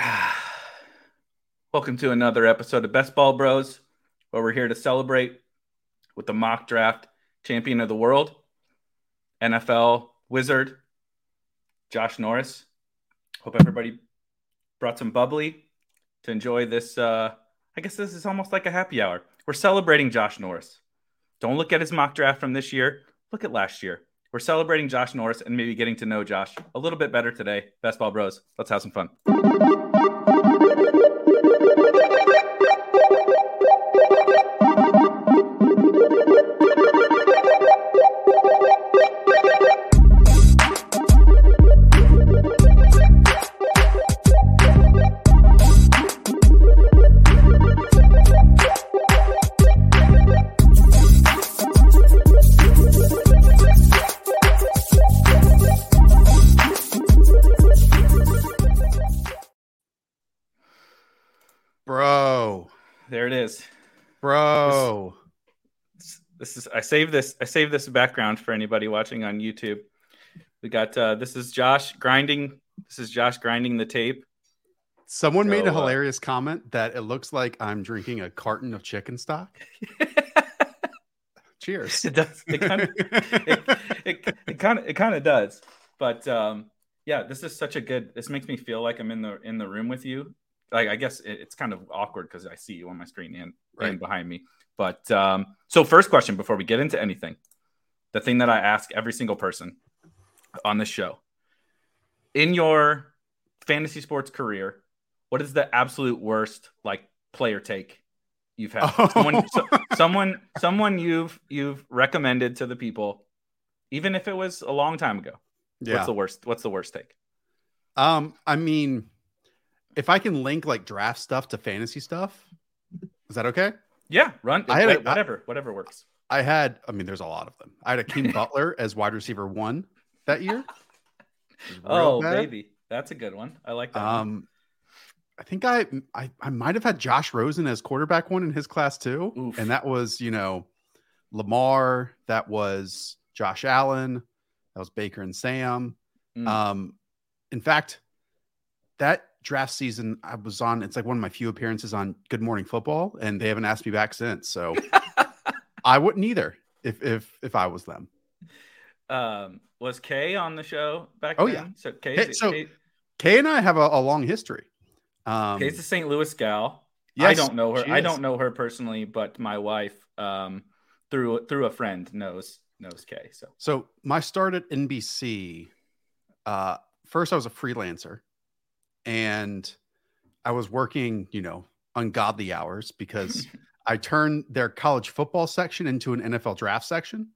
Welcome to another episode of Best Ball Bros, where we're here to celebrate with the mock draft champion of the world, NFL wizard, Josh Norris. Hope everybody brought some bubbly to enjoy this. Uh, I guess this is almost like a happy hour. We're celebrating Josh Norris. Don't look at his mock draft from this year. Look at last year. We're celebrating Josh Norris and maybe getting to know Josh a little bit better today. Best Ball Bros. Let's have some fun. I saved this I saved this background for anybody watching on YouTube. We got uh this is Josh grinding this is Josh grinding the tape. Someone made So, a uh, hilarious comment that it looks like I'm drinking a carton of chicken stock. Cheers. it does it kind of it, it, it kind of it kind of does. But um yeah, this is such a good this makes me feel like I'm in the in the room with you. Like I guess it, it's kind of awkward because I see you on my screen and, Right. and behind me. But um so first question before we get into anything. The thing that I ask every single person on this show. In your fantasy sports career, what is the absolute worst like player take you've had? Oh. Someone, so- someone, someone you've you've recommended to the people, even if it was a long time ago. yeah. What's the worst? What's the worst take? Um, I mean, if I can link like draft stuff to fantasy stuff, is that okay? Yeah, run I had a- whatever, whatever works. I had, I mean, there's a lot of them. I had a King Butler as wide receiver one that year. Oh, bad. baby, that's a good one. I like that. one. Um, I think I, I I might have had Josh Rosen as quarterback one in his class too, Oof. and that was you know Lamar, that was Josh Allen, that was Baker and Sam. Mm. Um, in fact, that draft season I was on. It's like one of my few appearances on Good Morning Football, and they haven't asked me back since. So I wouldn't either if if if I was them. um, was Kay on the show back Oh, then? yeah. So Kay's, Hey, so- Kay, Kay and I have a, a long history. Um, Kay's a St. Louis gal. I don't know her. I is. don't know her personally, but my wife, um, through through a friend, knows knows Kay. So So my start at NBC, uh, first I was a freelancer, and I was working, you know, ungodly hours because I turned their college football section into an NFL draft section,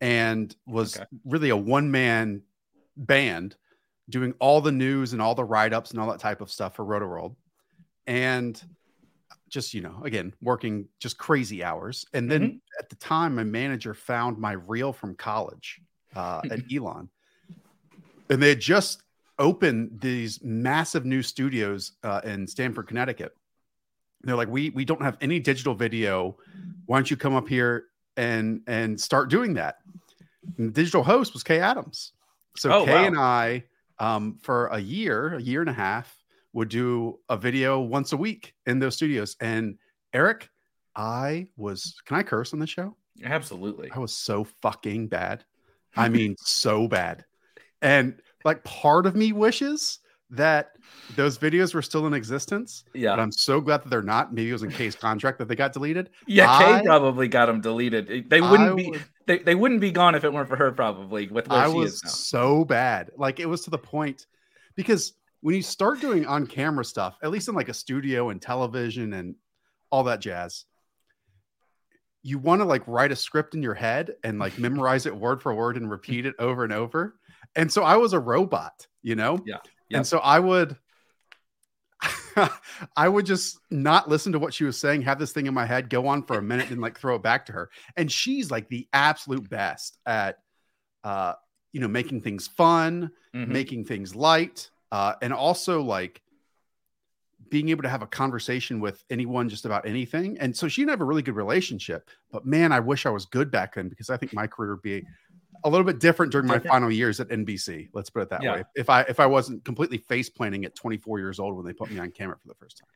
and was Okay. really a one man band doing all the news and all the write ups and all that type of stuff for Rotoworld, and just you know, again, working just crazy hours. And then at the time, my manager found my reel from college uh, at Elon, and they had just opened these massive new studios uh, in Stamford, Connecticut. They're like, we we don't have any digital video. Why don't you come up here and and start doing that? And the digital host was Kay Adams. So Oh, Kay wow. and I, um, for a year, a year and a half, would do a video once a week in those studios. And Eric, I was. Can I curse on the show? absolutely. I was so fucking bad. I mean, so bad. And like part of me wishes that those videos were still in existence, Yeah. but I'm so glad that they're not. Maybe it was in Kay's contract that they got deleted. yeah. Kay probably got them deleted. They wouldn't be. was- They, they wouldn't be gone if it weren't for her. Probably with where I she was is now. so bad. Like it was to the point because when you start doing on camera stuff, at least in like a studio and television and all that jazz, you want to like write a script in your head and like memorize it word for word and repeat it over and over. And so I was a robot, you know? Yeah. And so I would I would just not listen to what she was saying, have this thing in my head, go on for a minute, and like throw it back to her. And she's like the absolute best at uh, you know, making things fun, Mhm. making things light, uh, and also like being able to have a conversation with anyone just about anything. And so she and I have a really good relationship. But man, I wish I was good back then because I think my career would be a little bit different during my final years at NBC. Let's put it that Yeah. way. If I if I wasn't completely face planting at 24 years old when they put me on camera for the first time.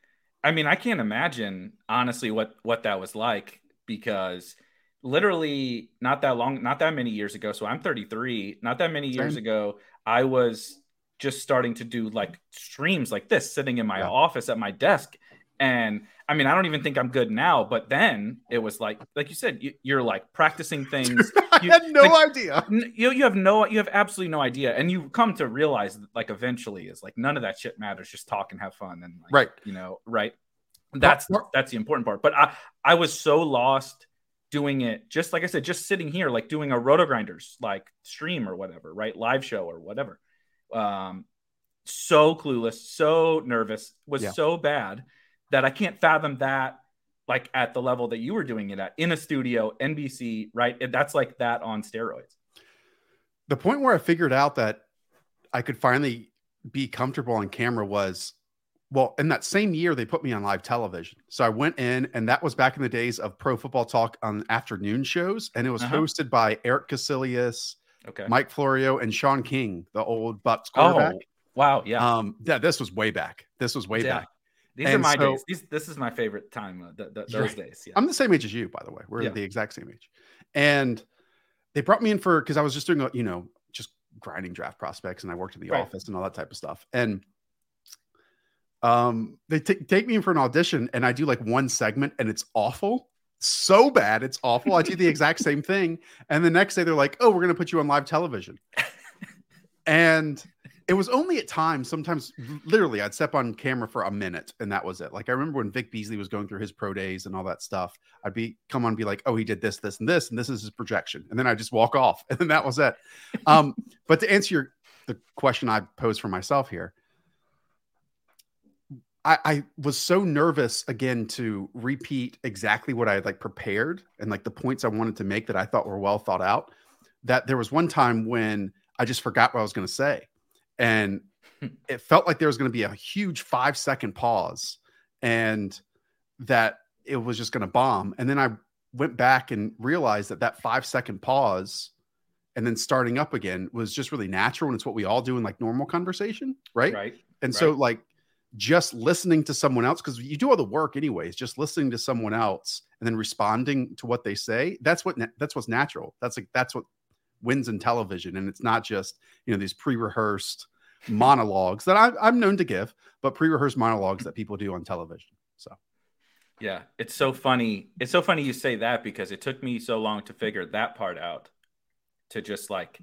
I mean, I can't imagine honestly what what that was like because literally not that long, not that many years ago. So I'm 33. Not that many years Same. ago, I was just starting to do like streams like this, sitting in my Yeah. office at my desk. And I mean, I don't even think I'm good now, but then it was like, like you said, you, you're like practicing things. I You- had no like- idea. N- you you have no you have absolutely no idea and you come to realize that, like eventually is like none of that shit matters just talk and have fun and like, Right. you know right that's that's the important part but i i was so lost doing it just like i said just sitting here like doing a roto grinders like stream or whatever right live show or whatever um so clueless so nervous was Yeah. so bad that i can't fathom that like at the level that you were doing it at in a studio nbc right that's like that on steroids the point where I figured out that I could finally be comfortable on camera was well, in that same year, they put me on live television. So I went in, and that was back in the days of Pro Football Talk on afternoon shows. And it was Uh-huh. hosted by Erik Kuselias, okay Mike Florio, and Shaun King, the old Bucs quarterback. Oh, wow. Yeah. Um, yeah, this was way back. This was way Yeah. back. These are my so- days. These, this is my favorite time. Uh, th- th- those days. Yeah. I'm the same age as you, by the way. We're Yeah. the exact same age. And they brought me in for because I was just doing, a, you know, just grinding draft prospects, and I worked in the Right. office and all that type of stuff. And um, they ta- take me in for an audition, and I do like one segment, and it's awful, so bad, it's awful. I do the exact same thing, and the next day they're like, "Oh, we're gonna put you on live television," and it was only at times sometimes literally i'd step on camera for a minute and that was it like i remember when vic beasley was going through his pro days and all that stuff i'd be come on and be like oh he did this this and this and this is his projection and then i just walk off and then that was it um but to answer your the question i posed for myself here I, I was so nervous again to repeat exactly what I had like prepared and like the points I wanted to make that I thought were well thought out. That there was one time when I just forgot what I was going to say. And hmm. it felt like there was going to be a huge five second pause and that it was just going to bomb. And then I went back and realized that that five second pause and then starting up again was just really natural. And it's what we all do in like normal conversation. Right. Right. And so, like, just listening to someone else, because you do all the work anyways, just listening to someone else and then responding to what they say. That's what, na- that's what's natural. That's like, that's what wins in television. And it's not just, you know, these pre rehearsed monologues that I, I'm known to give, but pre rehearsed monologues that people do on television. So, Yeah. It's so funny. It's so funny you say that because it took me so long to figure that part out. To just like,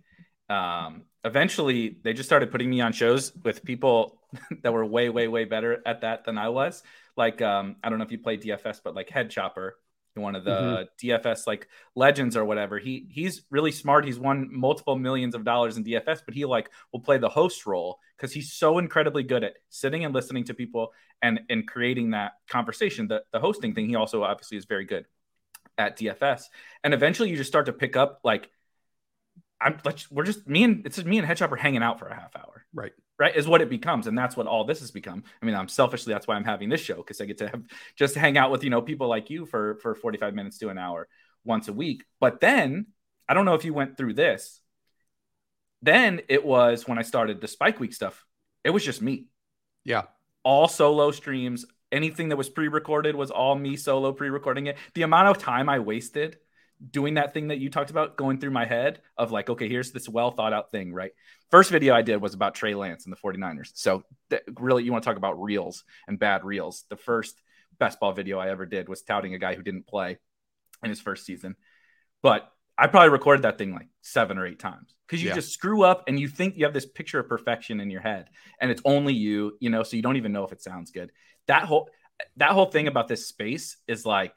um, eventually they just started putting me on shows with people that were way, way, way better at that than I was. Like, um, I don't know if you play DFS, but like Head Chopper, one of the mm-hmm. DFS like legends or whatever. He he's really smart. He's won multiple millions of dollars in DFS, but he like will play the host role because he's so incredibly good at sitting and listening to people and and creating that conversation. The the hosting thing, he also obviously is very good at DFS. And eventually you just start to pick up like I'm let's we're just me and it's just me and Headchopper hanging out for a half hour. right. Right is what it becomes, and that's what all this has become. I mean, I'm selfishly that's why I'm having this show because I get to have just hang out with you know people like you for for 45 minutes to an hour once a week. But then I don't know if you went through this. Then it was when I started the Spike Week stuff. It was just me Yeah. all solo streams. Anything that was pre-recorded was all me solo pre-recording it. The amount of time I wasted doing that thing that you talked about going through my head of like, okay, here's this well thought out thing, right? First video I did was about Trey Lance and the 49ers. So th- really, you want to talk about reels and bad reels. The first best ball video I ever did was touting a guy who didn't play in his first season. But I probably recorded that thing like seven or eight times because you Yeah. just screw up and you think you have this picture of perfection in your head and it's only you, you know, so you don't even know if it sounds good. That whole that whole thing about this space is like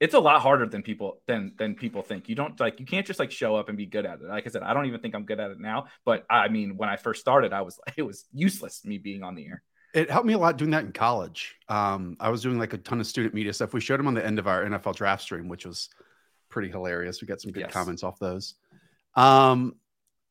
it's a lot harder than people than than people think. You don't like you can't just like show up and be good at it. Like I said, I don't even think I'm good at it now. But I mean, when I first started, I was like, it was useless me being on the air. It helped me a lot doing that in college. Um, I was doing like a ton of student media stuff. We showed them on the end of our NFL draft stream, which was pretty hilarious. We got some good Yes. comments off those. Um,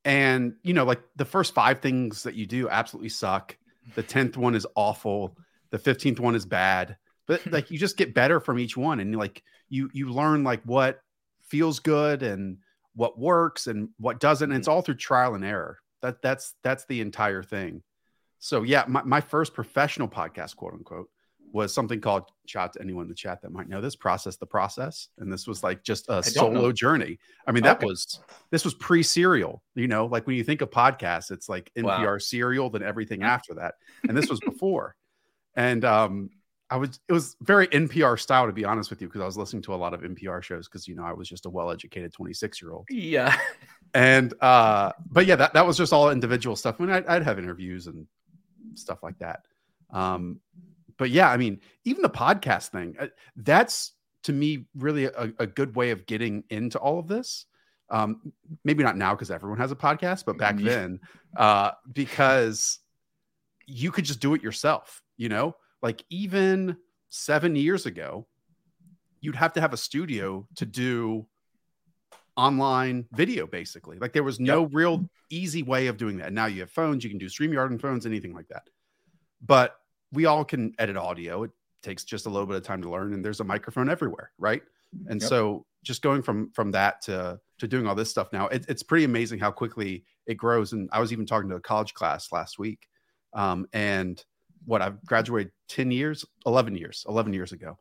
and you know, like the first five things that you do absolutely suck. The tenth one is awful. The fifteenth one is bad. But like you just get better from each one, and like you you learn like what feels good and what works and what doesn't. And it's all through trial and error. That that's that's the entire thing. So yeah, my, my first professional podcast, quote unquote, was something called shout out to anyone in the chat that might know this process the process and this was like just a solo know. journey i mean that Okay. was this was pre-serial you know like when you think of podcasts it's like npr Wow. serial then everything after that and this was before and um i was it was very npr style to be honest with you because i was listening to a lot of npr shows because you know i was just a well-educated 26 year old Yeah. and uh but yeah that, that was just all individual stuff. I mean, I'd, I'd have interviews and stuff like that. Um but yeah i mean even the podcast thing uh, that's to me really a, a good way of getting into all of this. Um maybe not now because everyone has a podcast but back then uh because you could just do it yourself you know like even seven years ago you'd have to have a studio to do online video basically. Like there was no real easy way of doing that. And now you have phones you can do StreamYard and phones anything like that. But we all can edit audio. It takes just a little bit of time to learn and there's a microphone everywhere right? And Yep. so just going from from that to to doing all this stuff now it, it's pretty amazing how quickly it grows. And i was even talking to a college class last week um, and what i've graduated 10 years 11 years 11 years ago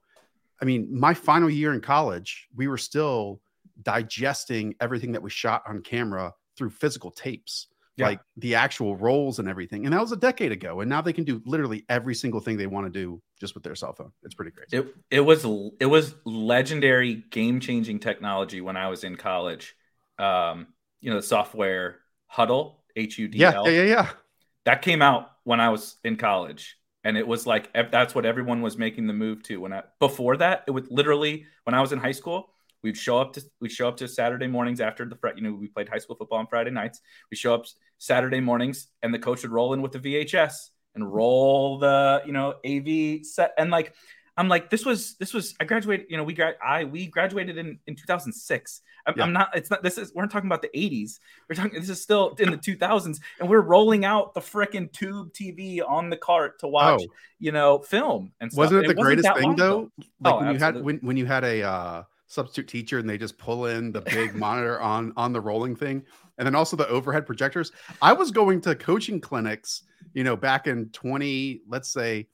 i mean my final year in college we were still digesting everything that we shot on camera through physical tapes Yeah. like the actual rolls and everything and that was a decade ago and now they can do literally every single thing they want to do just with their cell phone it's pretty crazy It it was it was legendary game changing technology when I was in college. Um, you know, the software Hudl, H U D L. yeah yeah yeah that came out when I was in college, and it was like that's what everyone was making the move to. When I before that, it was literally when I was in high school, we'd show up to we'd show up to Saturday mornings after the you know we played high school football on Friday nights. We show up Saturday mornings, and the coach would roll in with the VHS and roll the you know AV set, and like I'm like this was this was I graduated you know we gra- I we graduated in in 2006. I'm, Yeah. I'm not it's not this is we're not talking about the 80s. We're talking this is still in the 2000s, and we're rolling out the frickin' tube TV on the cart to watch Oh. you know film and stuff. wasn't it the greatest thing though like Oh, when you had when, when you had a uh substitute teacher and they just pull in the big monitor on on the rolling thing and then also the overhead projectors i was going to coaching clinics you know back in 20 let's say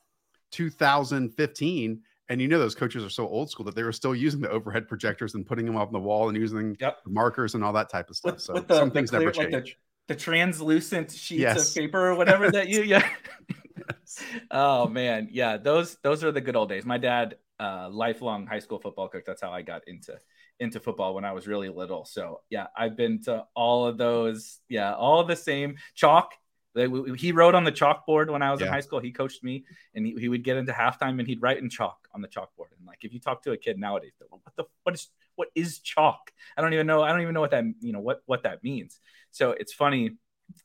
2015 and you know those coaches are so old school that they were still using the overhead projectors and putting them up on the wall and using Yep. markers and all that type of stuff With, so with the, some the things clear, never like the, the translucent sheets Yes. of paper or whatever that you yeah. oh man, yeah, those those are the good old days. My dad, uh, lifelong high school football coach. That's how I got into into football when I was really little. So yeah, I've been to all of those. Yeah, all the same chalk. Like, we- we- He wrote on the chalkboard when I was in high school. He coached me, and he, he would get into halftime and he'd write in chalk on the chalkboard. And like, if you talk to a kid nowadays, like, what the what is what is chalk? I don't even know. I don't even know what that you know what what that means. So it's funny.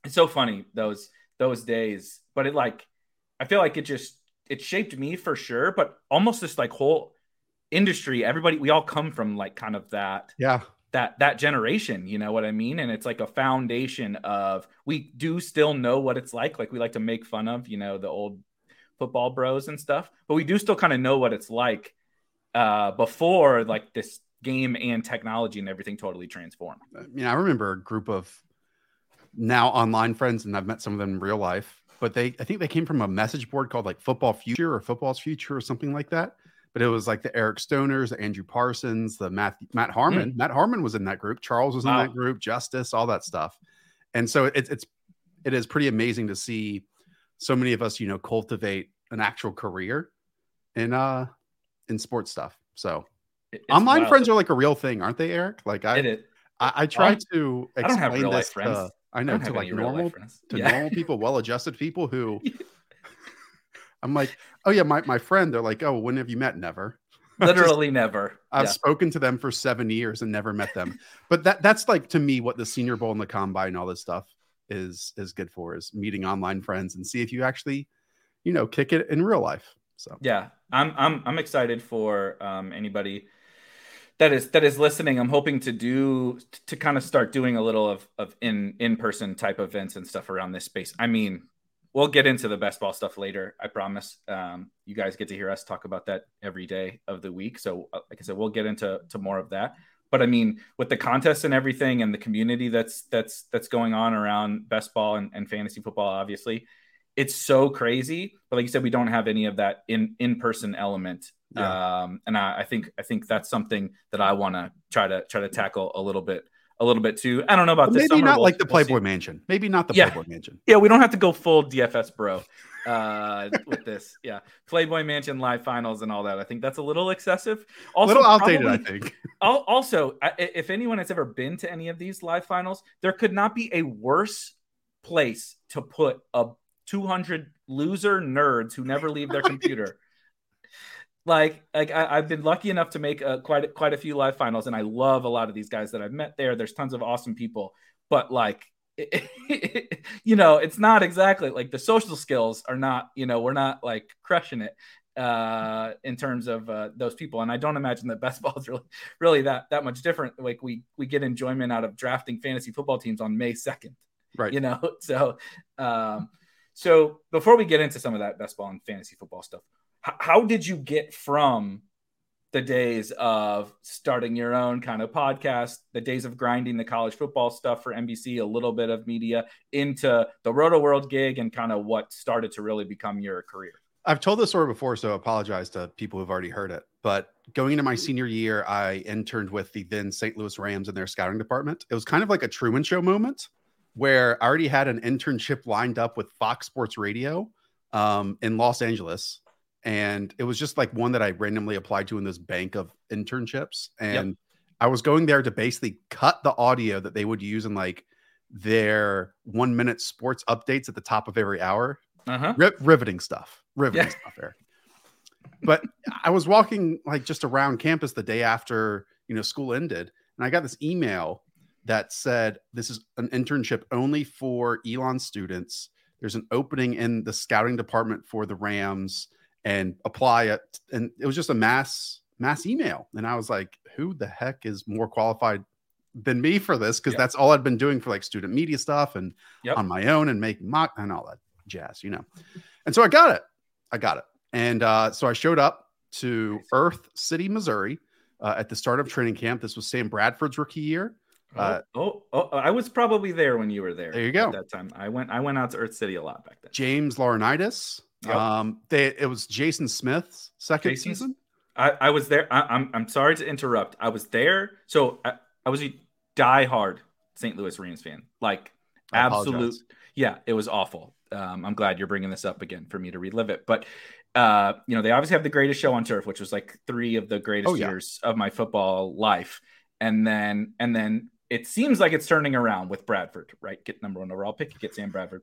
It's so funny those those days. But it like I feel like it just it shaped me for sure. But almost this like whole industry, everybody we all come from like kind of that yeah that that generation you know what i mean and it's like a foundation of we do still know what it's like like we like to make fun of you know the old football bros and stuff but we do still kind of know what it's like uh before like this game and technology and everything totally transformed I mean, I remember a group of now online friends, and I've met some of them in real life. But they, I think they came from a message board called like Football Future or Football's Future or something like that. But it was like the Eric Stoners, the Andrew Parsons, the Matt Matt Harmon. Matt Harmon was in that group. Charles was in Wow. that group. Justice, all that stuff. And so it's it's it is pretty amazing to see so many of us, you know, cultivate an actual career in uh in sports stuff. So it's online wild. friends are like a real thing, aren't they, Eric? Like I it I, I try Um, to I don't have explain real life this friends. to I I know don't to like life normal friends. to Yeah. normal people, well-adjusted people who I'm like, oh yeah, my, my friend. They're like, oh, when have you met? Never. Literally never. I've Yeah. spoken to them for seven years and never met them. but that that's like to me what the Senior Bowl and the Combine and all this stuff is is good for is meeting online friends and see if you actually, you know, kick it in real life. So Yeah, I'm I'm I'm excited for um, anybody that is that is listening. I'm hoping to do to kind of start doing a little of of in in person type events and stuff around this space. I mean, we'll get into the best ball stuff later. I promise. Um, you guys get to hear us talk about that every day of the week. So, uh, like I said, we'll get into to more of that. But I mean, with the contests and everything, and the community that's that's that's going on around best ball and, and fantasy football, obviously, it's so crazy. But like you said, we don't have any of that in in person element. Yeah. Um, and I, I think I think that's something that I want to try to try to tackle a little bit a little bit too. I don't know about But this. maybe not We'll- like the we'll. Playboy Mansion. Maybe not the Yeah. Playboy Mansion. Yeah, we don't have to go full DFS bro uh, with this. Yeah, Playboy Mansion live finals and all that. I think that's a little excessive. A Also, little outdated, I think. Also, if anyone has ever been to any of these live finals, there could not be a worse place to put a 200 loser nerds who never leave their computer. Like, like I, I've been lucky enough to make a, quite quite a few live finals, and I love a lot of these guys that I've met there. There's tons of awesome people, but like, you know, it's not exactly like the social skills are not. You know, we're not like crushing it uh in terms of uh, those people and i don't imagine that best ball is really really that that much different like we we get enjoyment out of drafting fantasy football teams on may 2nd Right. you know so um so before we get into some of that best ball and fantasy football stuff how did you get from the days of starting your own kind of podcast the days of grinding the college football stuff for nbc a little bit of media into the roto world gig and kind of what started to really become your career I've told this story before, so I apologize to people who've already heard it. But going into my senior year, I interned with the then St. Louis Rams in their scouting department. It was kind of like a Truman Show moment where I already had an internship lined up with Fox Sports Radio um, in Los Angeles. And it was just like one that I randomly applied to in this bank of internships. And I was going there to basically cut the audio that they would use in like their one minute sports updates at the top of every hour. Uh-huh. Ri- riveting stuff riveting Yeah. stuff there. But i was walking like just around campus the day after you know school ended and i got this email that said this is an internship only for elon students. There's an opening in the scouting department for the rams and apply it and it was just a mass mass email and i was like who the heck is more qualified than me for this because Yep. that's all i'd been doing for like student media stuff and Yep. on my own and making mock and all that jazz, you know. And so I got it. I got it. And uh, so I showed up to Earth City, Missouri uh, at the start of training camp. This was Sam Bradford's rookie year. Uh, oh, oh, oh, I was probably there when you were there. There you go. At that time, I went. I went out to Earth City a lot back then. James Laurinaitis. Yep. Um, they, it was Jason Smith's second season. I, I was there. I, I'm. I'm sorry to interrupt. I was there. So I, I was a diehard St. Louis Rams fan. Like I absolute. apologize. Yeah, it was awful. Um, I'm glad you're bringing this up again for me to relive it. But uh, you know, they obviously have the greatest show on turf, which was like three of the greatest Oh, yeah. years of my football life. And then, and then it seems like it's turning around with Bradford, right? Get number one overall pick, you get Sam Bradford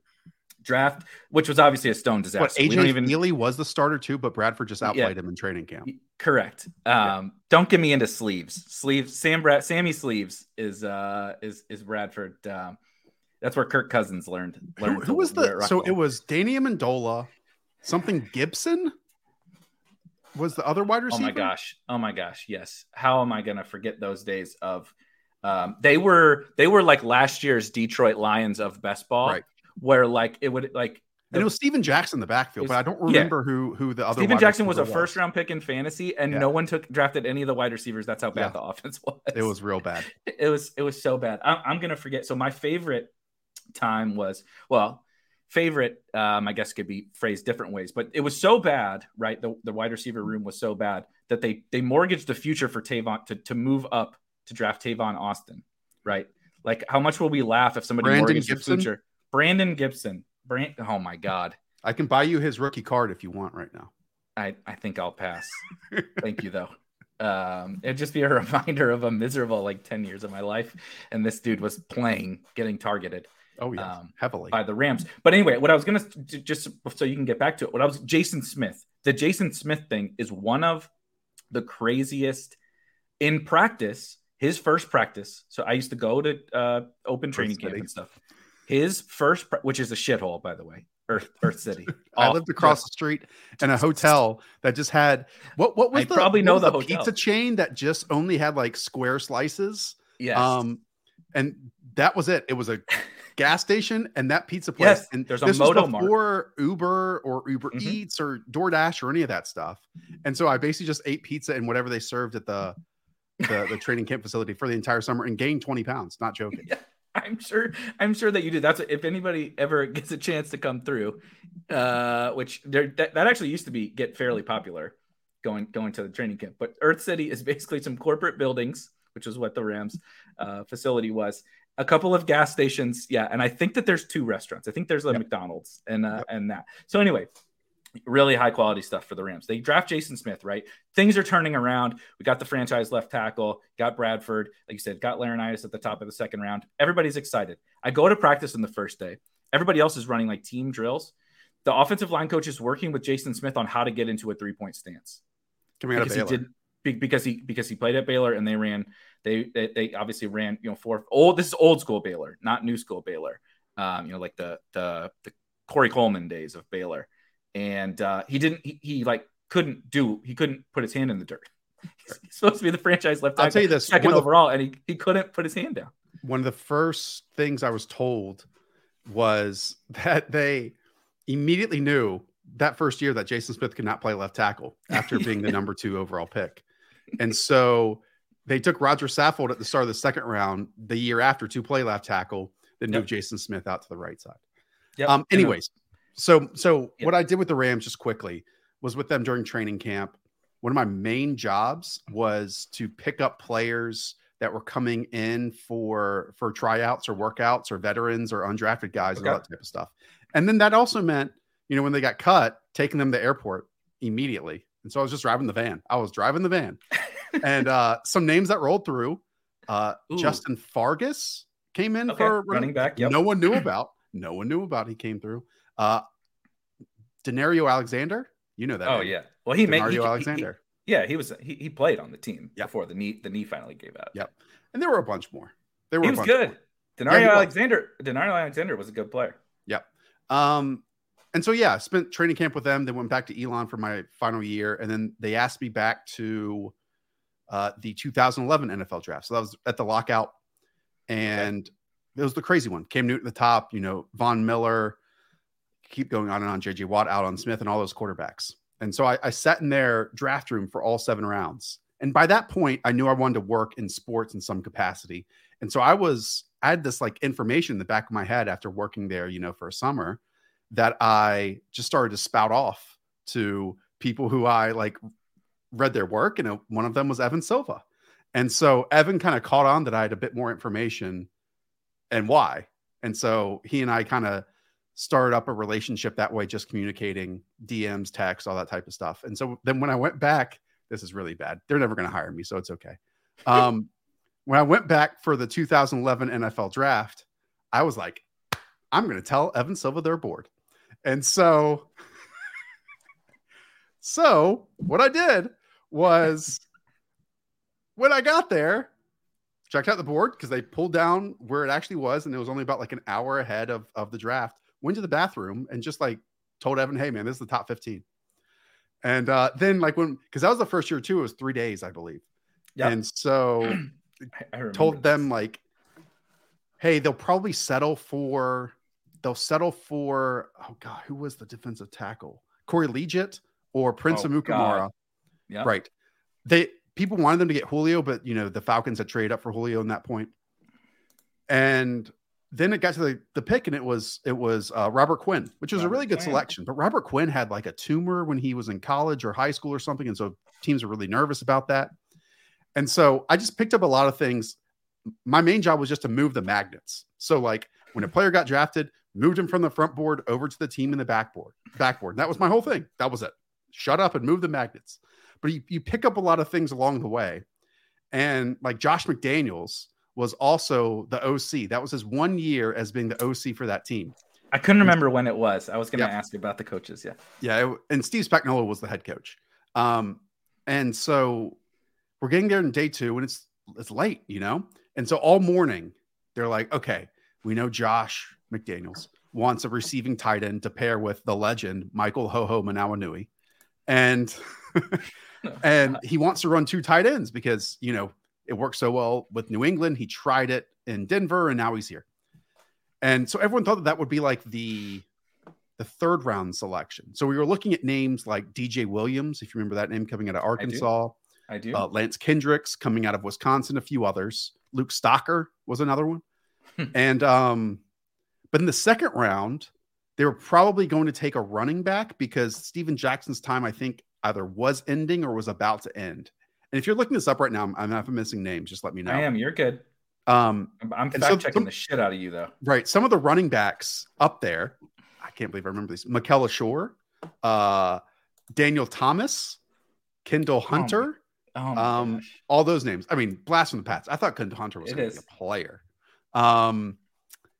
draft, which was obviously a stone disaster. What We don't even Feeley was the starter too, but Bradford just outplayed him in training camp. correct. Um, don't get me into sleeves. Sleeves. Sam Brad. Sammy Sleeves is uh is is Bradford. Um, that's where Kirk Cousins learned. Who, learned who to was the? So it was Danny Amendola, something Gibson. Was the other wide receiver? Oh my gosh. Oh my gosh. Yes. How am I gonna forget those days of um they were they were like last year's Detroit Lions of best ball, Right. Where like it would like And it was Steven Jackson in the backfield, but I don't yeah. remember who who the other. Steven Jackson was a receiver first round pick in fantasy, and Yeah. no one took drafted any of the wide receivers. That's how bad Yeah. the offense was. It was real bad. it was it was so bad. I'm, I'm gonna forget. So my favorite time was well, favorite um, I guess could be phrased different ways, but it was so bad, right? The the wide receiver room was so bad that they they mortgaged the future for Tavon to to move up to draft Tavon Austin, right? Like how much will we laugh if somebody Brandon mortgaged Gibson? the future? Brandon Gibson. Brand. Oh my God. I can buy you his rookie card if you want right now. I, I think I'll pass. Thank you though. Um, it'd just be a reminder of a miserable like 10 years of my life. And this dude was playing, getting targeted Oh yeah, Um, heavily. by the Rams. But anyway, what I was gonna just so you can get back to it, what I was Jason Smith. The Jason Smith thing is one of the craziest in practice. His first practice. So I used to go to uh, open training camp and stuff. His first, which is a shithole, by the way, Earth Earth City. I lived across the street in a hotel that just had what what was I the, probably know the the pizza chain that just only had like square slices. Yes. Um, and that was it. It was a gas station and that pizza place. Yes, and there's a this was Moto Mart. before Uber or Uber Mhm. Eats or DoorDash or any of that stuff. And so I basically just ate pizza and whatever they served at the the, the training camp facility for the entire summer and gained 20 pounds. Not joking. Yeah, I'm sure. I'm sure that you did. That's if anybody ever gets a chance to come through, uh, which there that, that actually used to be get fairly popular, going going to the training camp. But Earth City is basically some corporate buildings, which is what the Rams uh, facility was. A couple of gas stations, yeah, and I think that there's two restaurants. I think there's a Yep. McDonald's and uh, Yep. and that. So anyway, really high quality stuff for the Rams. They draft Jason Smith, right? Things are turning around. We got the franchise left tackle, got Bradford, like you said, got Laurinaitis at the top of the second round. Everybody's excited. I go to practice on the first day. Everybody else is running like team drills. The offensive line coach is working with Jason Smith on how to get into a three point stance Coming out of because he did because he because he played at Baylor and they ran they they, they obviously ran you know for old this is old school Baylor not new school Baylor um you know like the the the Corey Coleman days of Baylor and uh he didn't he, he like couldn't do he couldn't put his hand in the dirt he's supposed to be the franchise left tackle. I'll tackle tell you this, second the- overall and he, he couldn't put his hand down one of the first things I was told was that they immediately knew that first year that Jason Smith could not play left tackle after being the number two overall pick. And so they took Rodger Saffold at the start of the second round the year after to play left tackle, then Yep. moved Jason Smith out to the right side. Yep. Um, anyways, so so Yep. what I did with the Rams just quickly was with them during training camp. One of my main jobs was to pick up players that were coming in for for tryouts or workouts or veterans or undrafted guys and all that type of stuff. And then that also meant, you know, when they got cut, taking them to the airport immediately. And so I was just driving the van. I was driving the van. and uh some names that rolled through. Uh Ooh. Justin Fargas came in Okay, for running back, yep. No one knew about. No one knew about. He came through. Uh Danario Alexander. You know that. oh yeah well he made Danario he, he- Alexander. he- yeah he was he, he played on the team Yeah. before the knee the knee finally gave out Yep. and there were a bunch more. There were he was good more. Danario he was. Alexander Danario Alexander was a good player Yep. Um, and so yeah, spent training camp with them. Then went back to Elon for my final year, and then they asked me back to uh, the 2011 NFL draft. So that was at the lockout, and it was the crazy one. Cam Newton at the top, you know, Von Miller, keep going on and on. JJ Watt, Aldon Smith, and all those quarterbacks. And so I, I sat in their draft room for all seven rounds. And by that point, I knew I wanted to work in sports in some capacity. And so I was, I had this like information in the back of my head after working there, you know, for a summer that I just started to spout off to people who I like read their work. And one of them was Evan Silva. And so Evan kind of caught on that I had a bit more information and why. And so he and I kind of started up a relationship that way, just communicating DMs, text, all that type of stuff. And so then when I went back, this is really bad. They're never going to hire me, so it's okay. Um, when I went back for the 2011 NFL draft, I was like, I'm going to tell Evan Silva they're bored. And so, so what I did was when I got there, checked out the board because they pulled down where it actually was, and it was only about like an hour ahead of, of the draft. Went to the bathroom and just like told Evan, hey man, this is the top 15. And uh, then like when because that was the first year too, it was three days, I believe. Yep. And so I, I told this. them like, hey, they'll probably settle for they'll settle for oh god, who was the defensive tackle? Corey Liuget or Prince Oh, Amukamara. Yeah Right. They people wanted them to get Julio, but you know, the Falcons had traded up for Julio in that point. And then it got to the, the pick and it was it was uh, Robert Quinn, which was a really good Quinn. selection. But Robert Quinn had like a tumor when he was in college or high school or something. And so teams are really nervous about that. And so I just picked up a lot of things. My main job was just to move the magnets. So like when a player got drafted, moved him from the front board over to the team in the backboard, backboard. And that was my whole thing. That was it. Shut up and move the magnets. But you, you pick up a lot of things along the way. And like Josh McDaniels was also the OC. That was his one year as being the OC for that team. I couldn't remember when it was. I was going to Yeah. ask about the coaches. Yeah. Yeah, it- and Steve Spagnuolo was the head coach. Um, And so we're getting there in day two, and it's it's late, you know. And so all morning they're like, okay, we know Josh McDaniels wants a receiving tight end to pair with the legend Michael Hoomanawanui, and and he wants to run two tight ends because you know it worked so well with New England. He tried it in Denver, and now he's here. And so everyone thought that that would be like the the third round selection. So we were looking at names like DJ Williams, if you remember that name coming out of Arkansas. I do. Uh, Lance Kendricks coming out of Wisconsin, a few others. Luke Stocker was another one. Hmm. and um, but in the second round, they were probably going to take a running back because Steven Jackson's time, I think, either was ending or was about to end. And if you're looking this up right now, I'm, I'm not missing names. Just let me know. I am. You're good. Um, I'm, I'm fact so checking the shit out of you though. right. Some of the running backs up there, I can't believe I remember these. Mikel Leshoure, uh, Daniel Thomas, Kendall Hunter, Oh my Um, all those names. I mean, blast from the past. I thought Kendall Hunter was going to be a player. Um,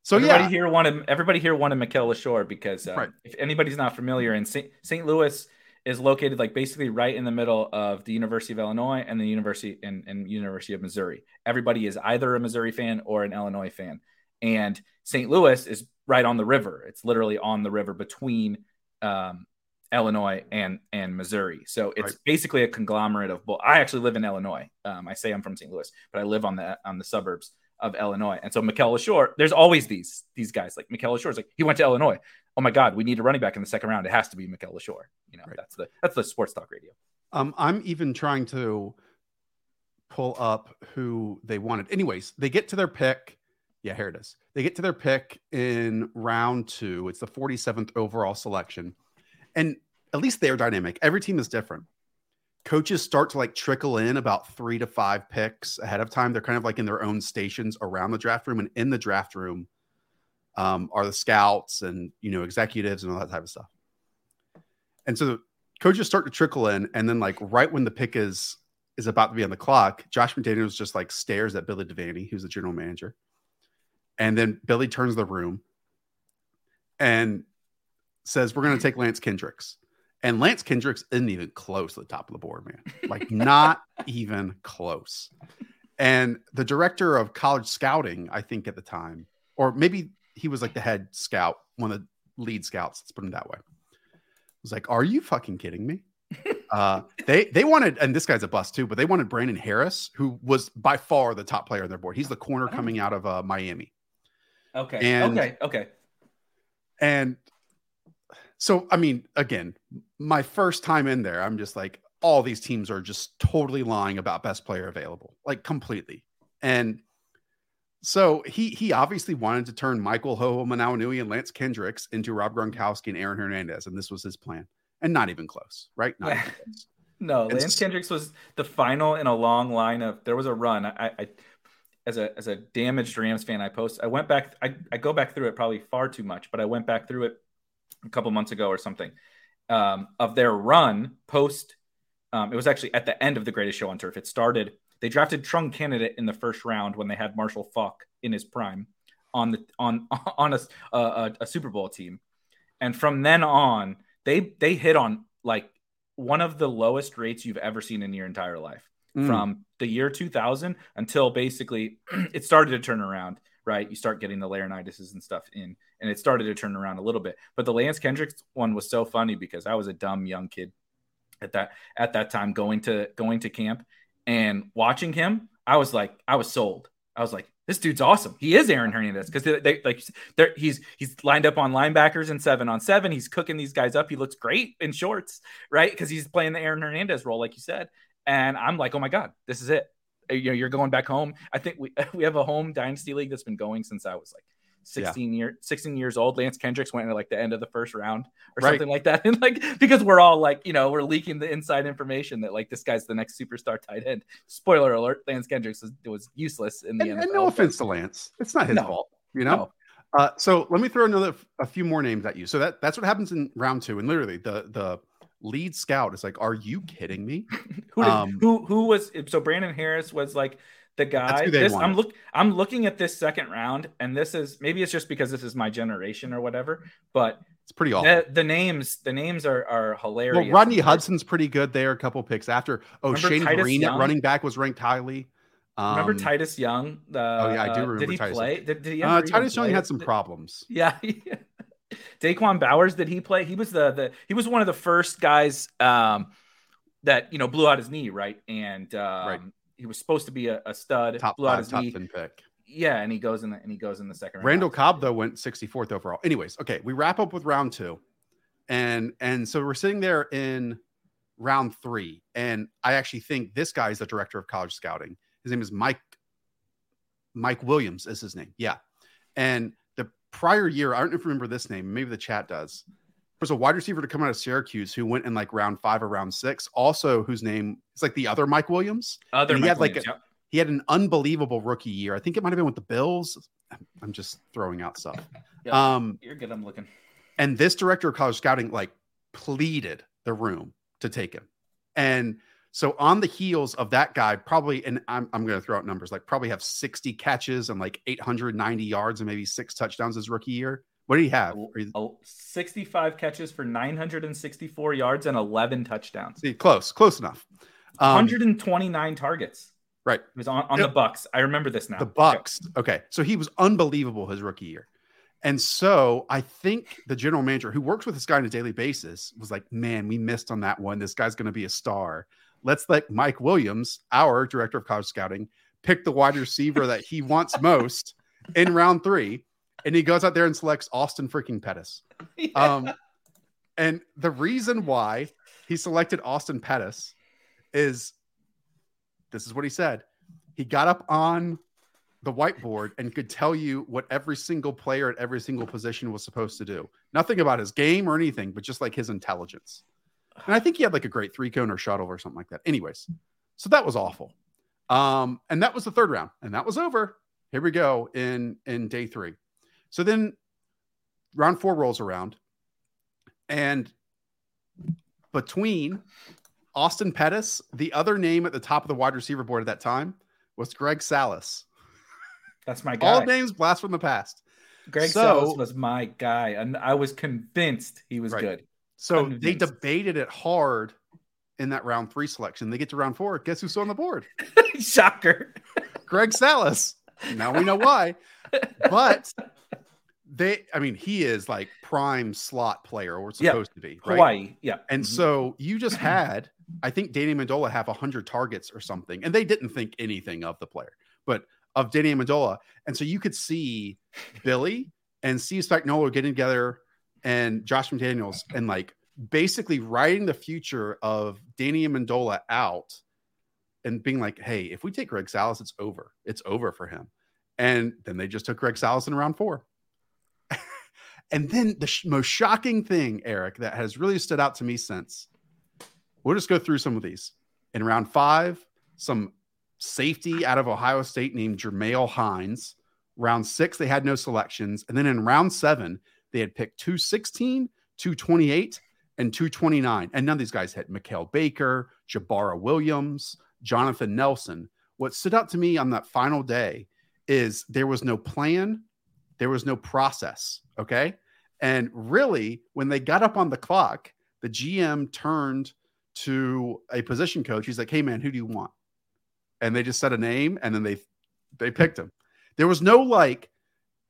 so everybody yeah, here wanted everybody here wanted Mikel Shore because uh, Right. if anybody's not familiar, in St. St. Louis is located like basically right in the middle of the University of Illinois and the University and, and University of Missouri. Everybody is either a Missouri fan or an Illinois fan, and St. Louis is right on the river. It's literally on the river between um, Illinois and and Missouri. So it's Right. basically a conglomerate of. Well, I actually live in Illinois. Um, I say I'm from St. Louis, but I live on the on the suburbs of Illinois. And so Mikel Shore, there's always these these guys like Mikel Shore is like he went to Illinois. Oh my God, we need a running back in the second round. It has to be Mikel Leshoure. You know, Right. that's the that's the sports talk radio. um, I'm even trying to pull up who they wanted. Anyways, they get to their pick. Yeah, here it is. They get to their pick in round two. It's the 47th overall selection. And at least they're dynamic. Every team is different. Coaches start to like trickle in about three to five picks ahead of time. They're kind of like in their own stations around the draft room. And in the draft room um, are the scouts and, you know, executives and all that type of stuff. And so the coaches start to trickle in. And then, like, right when the pick is is about to be on the clock, Josh McDaniels just like stares at Billy Devaney, who's the general manager. And then Billy turns the room and says, We're going to take Lance Kendricks. And Lance Kendricks isn't even close to the top of the board, man. Like, not even close. And the director of college scouting, I think at the time, or maybe he was like the head scout, one of the lead scouts, let's put him that way, was like, Are you fucking kidding me? Uh, they they wanted, and this guy's a bust too, but they wanted Brandon Harris, who was by far the top player on their board. He's the corner coming out of uh, Miami. Okay. And- okay. Okay. And so, I mean, again, my first time in there, I'm just like, all these teams are just totally lying about best player available, like completely. And so he he obviously wanted to turn Michael Hoomanawanui and Lance Kendricks into Rob Gronkowski and Aaron Hernandez, and this was his plan, and not even close, right? Not even close. No, Lance Kendricks was the final in a long line of. There was a run. I, I as a as a damaged Rams fan, I post. I went back. I, I go back through it probably far too much, but I went back through it a couple months ago or something um, of their run post. Um, it was actually at the end of the greatest show on turf. It started. They drafted Trung Canidate in the first round when they had Marshall Faulk in his prime on the on on a, a, a Super Bowl team, and from then on, they they hit on like one of the lowest rates you've ever seen in your entire life. Mm. from the year 2000 until basically it started to turn around right? You start getting the Laurinaitis and stuff in and it started to turn around a little bit. But the lance kendricks one was so funny because i was a dumb young kid at that at that time going to going to camp and watching him i was like i was sold. I was like this dude's awesome. He is aaron hernandez because they, they like they're, he's he's lined up on linebackers and seven on seven. He's cooking these guys up. He looks great in shorts right? Because he's playing the aaron hernandez role like you said. And I'm like, oh my god, this is it. You know, you're going back home. I think we we have a home dynasty league that's been going since I was like 16 year 16 years old. Lance Kendricks went at like the end of the first round or Right. something like that, and like because we're all like, you know, we're leaking the inside information that like this guy's the next superstar tight end. Spoiler alert: Lance Kendricks was, was useless in the And, NFL. and no but- offense to Lance, it's not his No. fault, you know. No. Uh, so let me throw another a few more names at you. So that that's what happens in round two, and literally the the lead scout is like, "Are you kidding me?" who, did, Um, who who was so Brandon Harris was like the guy. This, I'm look. I'm looking at this second round, and this is maybe it's just because this is my generation or whatever. But It's pretty awful. the, the names, the names are are hilarious. Well, Rodney Hudson's pretty good there. A couple picks after. Oh, Remember Shane Titus Green Young? at running back was ranked highly. Um, Remember Titus Young? The, oh, yeah, I do uh, remember Did he Titus play? Did, did he Uh, Titus Young had some Did- problems. Yeah. Daquan Bowers, did he play? He was the the he was one of the first guys um that you know blew out his knee, right? And um Right. He was supposed to be a, a stud, Top blew out five, his top knee. ten pick. Yeah, and he goes in the and he goes in the second round. Randall Cobb though went 64th overall. Anyways, okay, we wrap up with round two, and and so we're sitting there in round three, and I actually think this guy is the director of college scouting. His name is Mike. Mike Williams is his name. Yeah, and the prior year, I don't know if you remember this name. Maybe the chat does. Was a wide receiver to come out of Syracuse who went in like round five or round six. Also, whose name is like the other Mike Williams. Other and he Mike had, like, Williams, a- yep. He had an unbelievable rookie year. I think it might have been with the Bills. I'm just throwing out stuff. Yep. Um, You're good. I'm looking. and this director of college scouting like pleaded the room to take him. And so on the heels of that guy, probably, and I'm, I'm going to throw out numbers like probably have 60 catches and like 890 yards and maybe six touchdowns his rookie year. What do you have? You- Oh, 65 catches for 964 yards and 11 touchdowns. see, close, close enough. Um, 129 targets. right. He was on, on Yep. the Bucs. I remember this now. The Bucs. Okay. So he was unbelievable his rookie year. And so I think the general manager who works with this guy on a daily basis was like, man, we missed on that one. This guy's going to be a star. Let's let Mike Williams, our director of college scouting, pick the wide receiver that he wants most in round three. And he goes out there and selects Austin freaking Pettis. Yeah. Um, and the reason why he selected Austin Pettis is this is what he said. He got up on the whiteboard and could tell you what every single player at every single position was supposed to do. Nothing about his game or anything, but just like his intelligence. And I think he had like a great three cone or shuttle or something like that. Anyways, so that was awful. Um, and that was the third round, and that was over. Here we go in in day three. So then round four rolls around, and between Austin Pettis, the other name at the top of the wide receiver board at that time was Greg Salas. That's my guy. All names blast from the past. Greg So- Sells was my guy, and I was convinced he was Right. good. So they debated it hard in that round three selection. They get to round four. Guess who's on the board? Shocker. Greg Salas. Now we know why. But they, I mean, he is like prime slot player or supposed to be, right? Hawaii. Yeah. And Mhm. so you just had, I think Danny Amendola have 100 targets or something, and they didn't think anything of the player, but of Danny Amendola. And so you could see Billy and Steve Spagnuolo getting together and Josh McDaniels and like basically writing the future of Danny Amendola out and being like, hey, if we take Greg Salas, it's over. It's over for him. And then they just took Greg Salas in round four. And then the sh- most shocking thing, Eric, that has really stood out to me since we'll just go through some of these. In round five, some safety out of Ohio State named Jermale Hines. Round six, they had no selections. And then in round seven, they had picked 216, 228, and 229. And none of these guys hit Mikail Baker, Jabara Williams, Jonathan Nelson. What stood out to me on that final day is there was no plan, there was no process. Okay. And really, when they got up on the clock, the GM turned to a position coach. He's like, "Hey, man, who do you want?" And they just said a name, and then they they picked him. There was no like,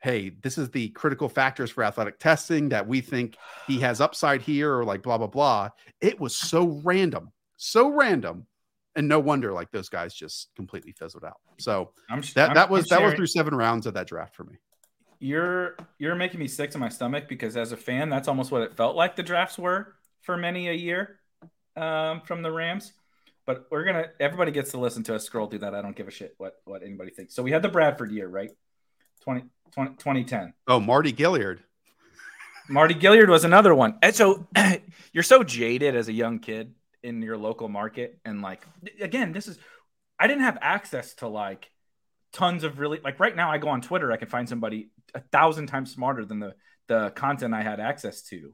"Hey, this is the critical factors for athletic testing that we think he has upside here," or like blah blah blah. It was so random, so random, and no wonder like those guys just completely fizzled out. So I'm that I'm- that was that was through seven rounds of that draft for me. You're you're making me sick to my stomach because as a fan, that's almost what it felt like the drafts were for many a year um, from the Rams. But we're gonna everybody gets to listen to us scroll through that. I don't give a shit what what anybody thinks. So we had the Bradford year, right? 20, 20 2010. Oh, Mardy Gilyard. Mardy Gilyard was another one. And so you're so jaded as a young kid in your local market. And like, again, this is, I didn't have access to like tons of really, like right now I go on Twitter, I can find somebody a thousand times smarter than the, the content I had access to,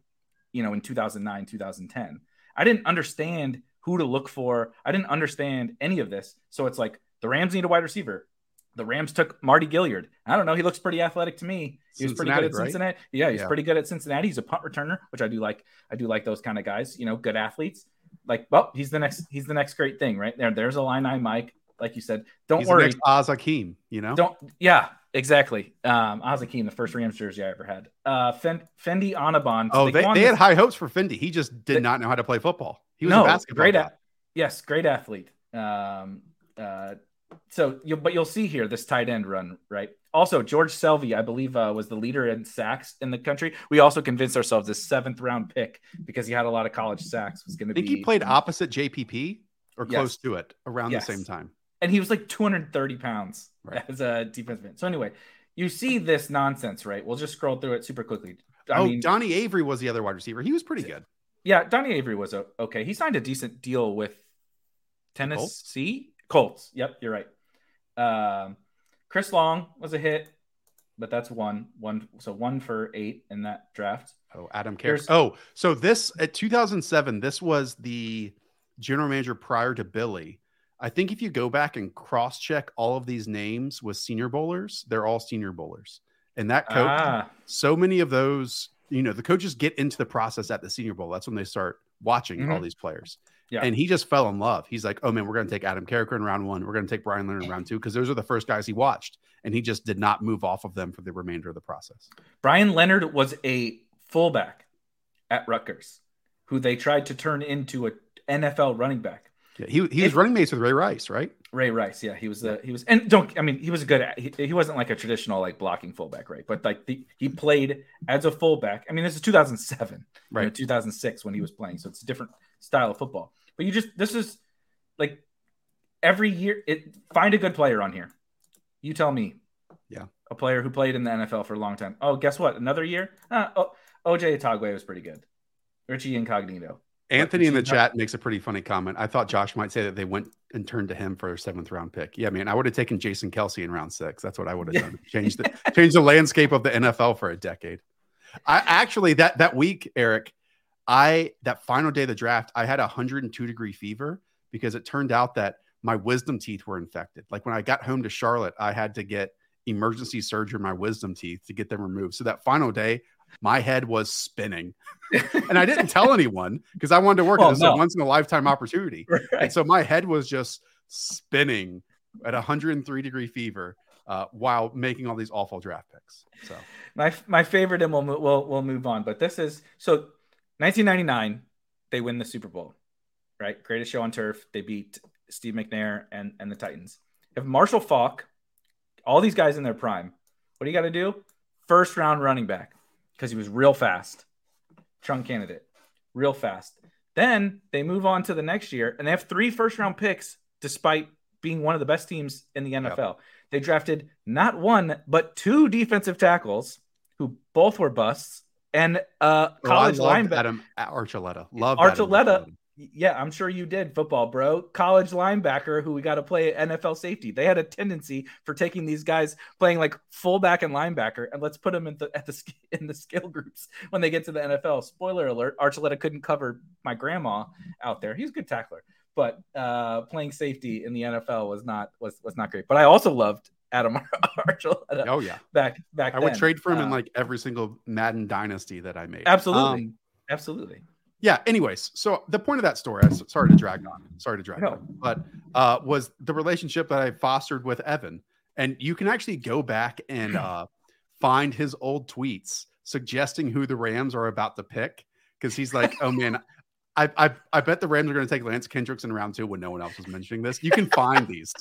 you know, in 2009, 2010. I didn't understand who to look for. I didn't understand any of this. So it's like The Rams need a wide receiver. The Rams took Mardy Gilyard. I don't know. He looks pretty athletic to me. He was pretty good at Cincinnati, right? Cincinnati. Yeah, he's Yeah. pretty good at Cincinnati. He's a punt returner, which I do like. I do like those kind of guys. You know, good athletes. Like, well, he's the next. He's the next great thing, right there. There's a line I Mike. Like you said, don't He's worry. next Az Hakim, you know? Don't. Yeah, exactly. Um, the first Rams jersey I ever had. Uh, Fen- Fendi Onobun. oh, they, they had high hopes for Fendi. He just did They- not know how to play football. He was no, a basketball great. guy. At, yes, great athlete. Um, uh, so you but you'll see here this tight end run right. Also, George Selvie, I believe, uh, was the leader in sacks in the country. We also convinced ourselves this seventh round pick because he had a lot of college sacks was going to I think be. he played opposite JPP or Yes. close to it around Yes. the same time. And he was like 230 pounds Right. as a defensive end. So anyway, you see this nonsense, right? We'll just scroll through it super quickly. I oh, mean, Donnie Avery was the other wide receiver. He was pretty good. yeah, Donnie Avery was okay. He signed a decent deal with Tennessee Colts. Yep, you're right. Um, Chris Long was a hit, but that's one, one. So one for eight in that draft. Oh, Adam Carey. Here's- Oh, so this at 2007, this was the general manager prior to Billy. I think if you go back and cross check all of these names with senior bowlers, they're all senior bowlers. And that coach, Ah, so many of those, you know, the coaches get into the process at the senior bowl. That's when they start watching all these players. Yeah. And he just fell in love. He's like, oh man, we're going to take Adam Carriker in round one. We're going to take Brian Leonard in round two because those are the first guys he watched. And he just did not move off of them for the remainder of the process. Brian Leonard was a fullback at Rutgers, who they tried to turn into a NFL running back. Yeah, he, he was If- running mates with Ray Rice, right? Ray Rice, yeah, he was the he was and don't I mean he was a good he, he wasn't like a traditional like blocking fullback, right? But like the, he played as a fullback. I mean, this is 2007, right? Right. 2006 when he was playing, so it's a different style of football. But you just this is like every year it find a good player on here. You tell me, Yeah. a player who played in the NFL for a long time. Oh, guess what? Another year, uh, oh, OJ Atogwe was pretty good. Richie Incognito. Anthony in the chat makes a pretty funny comment. I thought Josh might say that they went and turned to him for a seventh round pick. Yeah, man, I would have taken Jason Kelce in round six. That's what I would have done. Change the change the landscape of the NFL for a decade. I actually that that week, Eric, I that final day of the draft, I had a 102 degree fever because it turned out that my wisdom teeth were infected. Like when I got home to Charlotte, I had to get emergency surgery on my wisdom teeth to get them removed. So that final day, my head was spinning. and I didn't tell anyone because I wanted to work Oh, at this no. a once in a lifetime opportunity. And so my head was just spinning at 103 degree fever uh, while making all these awful draft picks. So my my favorite, and we'll we'll we'll move on. But this is so 1999. They win the Super Bowl, right? Greatest show on turf. They beat Steve McNair and and the Titans. If Marshall Faulk, all these guys in their prime. What do you got to do? First round running back because he was real fast. Trung Canidate, real fast. Then they move on to the next year and they have three first round picks despite being one of the best teams in the NFL. They drafted not one, but two defensive tackles who both were busts and uh Oh, college loved linebacker. Adam Archuleta. Love Adam Archuleta. Yeah, I'm sure you did, football bro. College linebacker who we got to play NFL safety. They had a tendency for taking these guys playing like fullback and linebacker, and let's put them in the at the in the skill groups when they get to the NFL. Spoiler alert: Archuleta couldn't cover my grandma out there. He's a good tackler, but uh, playing safety in the NFL was not was was not great. But I also loved Adam Archuleta Oh yeah, back back. I would then. trade for him in Uh, like every single Madden dynasty that I made. absolutely, Um, absolutely. Yeah. Anyways, so the point of that story, I sorry to drag on, sorry to drag No. on, but uh, was the relationship that I fostered with Evan, and you can actually go back and uh, find his old tweets suggesting who the Rams are about to pick because he's like, oh man. I, I, I bet the Rams are going to take Lance Kendricks in round two when no one else was mentioning this. You can find these.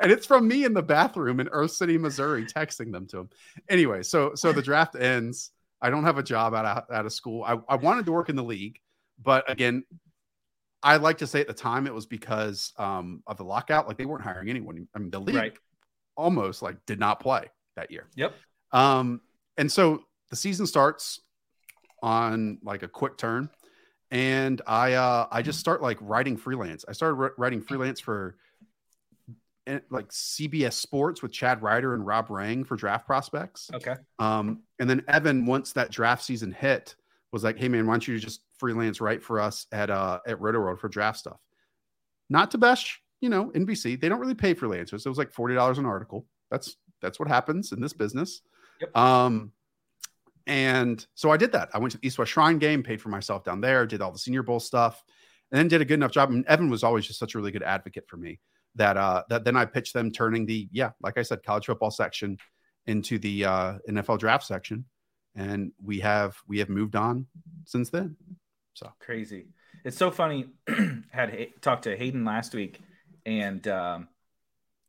And it's from me in the bathroom in Earth City, Missouri, texting them to him. Anyway, so so the draft ends. I don't have a job out of, out of school. I, I wanted to work in the league, but again, I like to say at the time it was because um, of the lockout. Like they weren't hiring anyone. I mean, the league Right. almost like did not play that year. Yep. Um, and so the season starts on like a quick turn, and I uh, I just start like writing freelance. I started writing freelance for like CBS Sports with Chad Reuter and Rob Rang for draft prospects. Okay. Um, and then Evan, once that draft season hit, was like, "Hey man, why don't you just freelance write for us at uh at Rotoworld for draft stuff?" Not to bash you know, NBC, they don't really pay freelancers. It was like $40 an article. That's that's what happens in this business. Yep. Um, and so I did that. I went to the East West Shrine game, paid for myself down there, did all the Senior Bowl stuff, and then did a good enough job. And Evan was always just such a really good advocate for me that uh that then I pitched them turning the yeah, like I said, college football section into the uh NFL draft section. And we have we have moved on since then. So crazy. It's so funny. had talked to Hayden last week, and um,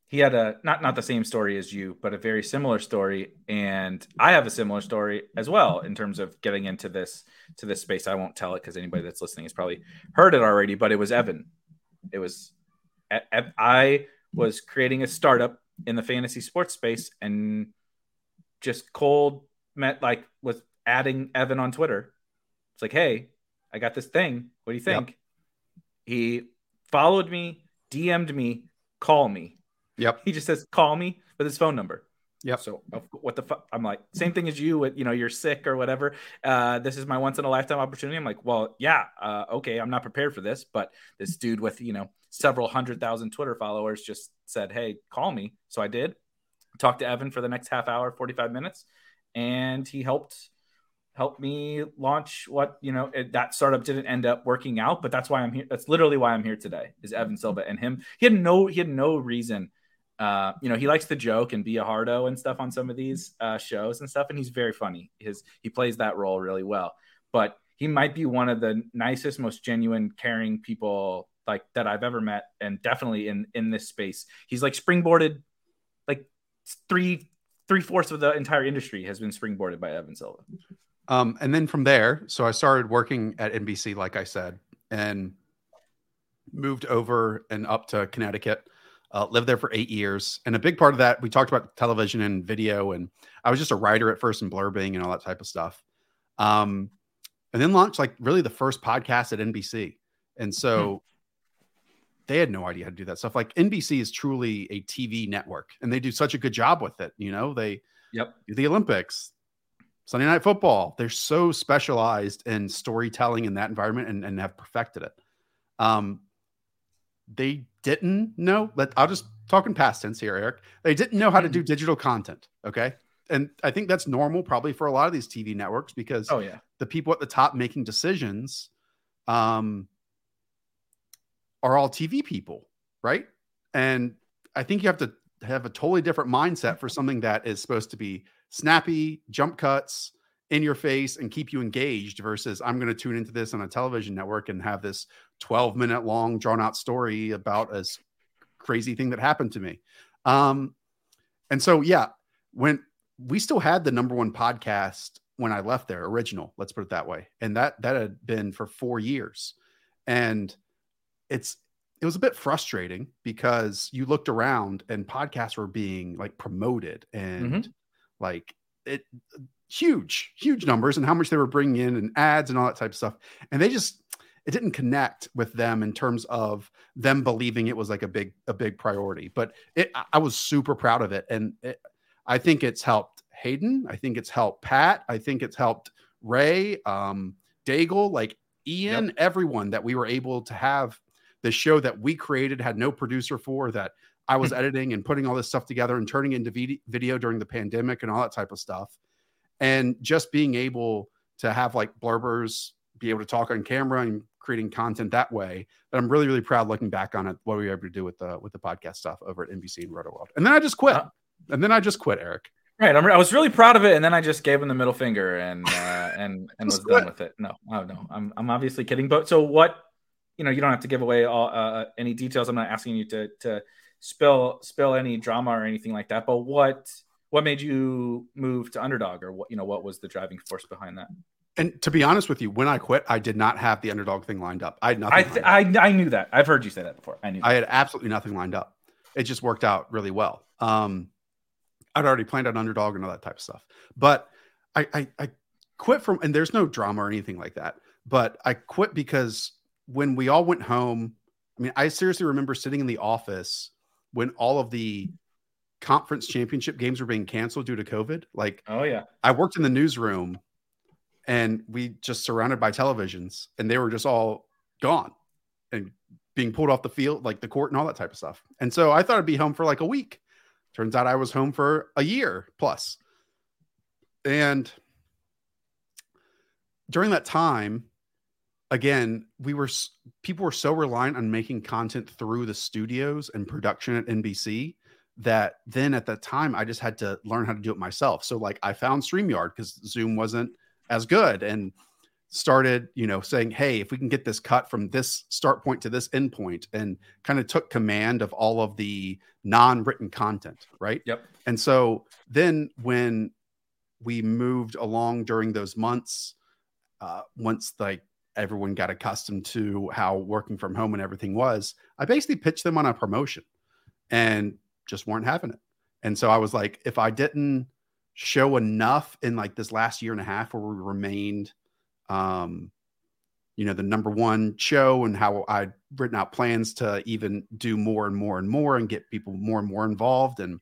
he had a not not the same story as you, but a very similar story. And I have a similar story as well in terms of getting into this to this space. I won't tell it because anybody that's listening has probably heard it already. But it was Evan. It was I was creating a startup in the fantasy sports space and just cold met like was adding Evan on Twitter. It's like, hey, I got this thing. What do you think? Yep. He followed me, DM'd me, call me. Yep. He just says, call me with his phone number. Yep. So what the fuck? I'm like, same thing as you with, you know, you're sick or whatever. Uh, this is my once in a lifetime opportunity. I'm like, well, yeah, uh, okay. I'm not prepared for this, but this dude with, you know, several hundred thousand Twitter followers just said, Hey, call me. So I did talk to Evan for the next half hour, 45 minutes. And he helped help me launch what you know it, that startup didn't end up working out but that's why i'm here that's literally why i'm here today is evan silva and him he had no he had no reason uh, you know he likes to joke and be a hardo and stuff on some of these uh, shows and stuff and he's very funny his he plays that role really well but he might be one of the nicest most genuine caring people like that i've ever met and definitely in in this space he's like springboarded like three three fourths of the entire industry has been springboarded by evan silva um, and then from there, so I started working at NBC, like I said, and moved over and up to Connecticut. Uh, lived there for eight years, and a big part of that we talked about television and video, and I was just a writer at first and blurbing and all that type of stuff. Um, and then launched like really the first podcast at NBC, and so. They had no idea how to do that stuff. Like NBC is truly a TV network, and they do such a good job with it. You know, they yep the Olympics, Sunday Night Football. They're so specialized in storytelling in that environment and, and have perfected it. Um, they didn't know, but I'll just talk in past tense here, Eric. They didn't know how to do hmm. digital content. Okay. And I think that's normal probably for a lot of these TV networks because oh, yeah. the people at the top making decisions um, are all TV people, right? And I think you have to have a totally different mindset for something that is supposed to be snappy jump cuts in your face and keep you engaged versus I'm going to tune into this on a television network and have this 12 minute long drawn out story about a crazy thing that happened to me. Um, and so, yeah, when we still had the number one podcast when I left there, original, let's put it that way. And that, that had been for four years. And it's, it was a bit frustrating because you looked around and podcasts were being like promoted and mm-hmm like it huge, huge numbers and how much they were bringing in and ads and all that type of stuff. And they just, it didn't connect with them in terms of them believing it was like a big, a big priority. But it, I was super proud of it. And it, I think it's helped Hayden. I think it's helped Pat. I think it's helped Ray, um, Daigle, like Ian, yep. everyone that we were able to have the show that we created, had no producer for that I was editing and putting all this stuff together and turning into video during the pandemic and all that type of stuff. And just being able to have like blurbers be able to talk on camera and creating content that way. But I'm really, really proud looking back on it, what we were able to do with the with the podcast stuff over at NBC and Rotoworld. And then I just quit. Uh, and then I just quit, Eric. Right. I'm, i was really proud of it, and then I just gave him the middle finger and uh, and and was done with it. No, oh no, I'm I'm obviously kidding. But so what? You know, you don't have to give away all uh, any details. I'm not asking you to to spill spill any drama or anything like that. But what what made you move to underdog, or what you know what was the driving force behind that? And to be honest with you, when I quit, I did not have the underdog thing lined up. I had nothing. I, th- I, I knew that. I've heard you say that before. I knew. That. I had absolutely nothing lined up. It just worked out really well. Um, I'd already planned on underdog and all that type of stuff. But I, I, I quit from, and there's no drama or anything like that. But I quit because when we all went home, I mean, I seriously remember sitting in the office when all of the conference championship games were being canceled due to COVID. Like, oh yeah, I worked in the newsroom, and we just surrounded by televisions, and they were just all gone and being pulled off the field, like the court and all that type of stuff. And so I thought I'd be home for like a week. Turns out I was home for a year plus. And during that time, again, we were people were so reliant on making content through the studios and production at NBC that then at that time I just had to learn how to do it myself. So like I found StreamYard because Zoom wasn't as good and started, you know, saying, hey, if we can get this cut from this start point to this end point and kind of took command of all of the non-written content, right? Yep. And so then when we moved along during those months, uh, once like everyone got accustomed to how working from home and everything was, I basically pitched them on a promotion and just weren't having it. And so I was like, if I didn't show enough in like this last year and a half where we remained um you know the number one show and how i'd written out plans to even do more and more and more and get people more and more involved and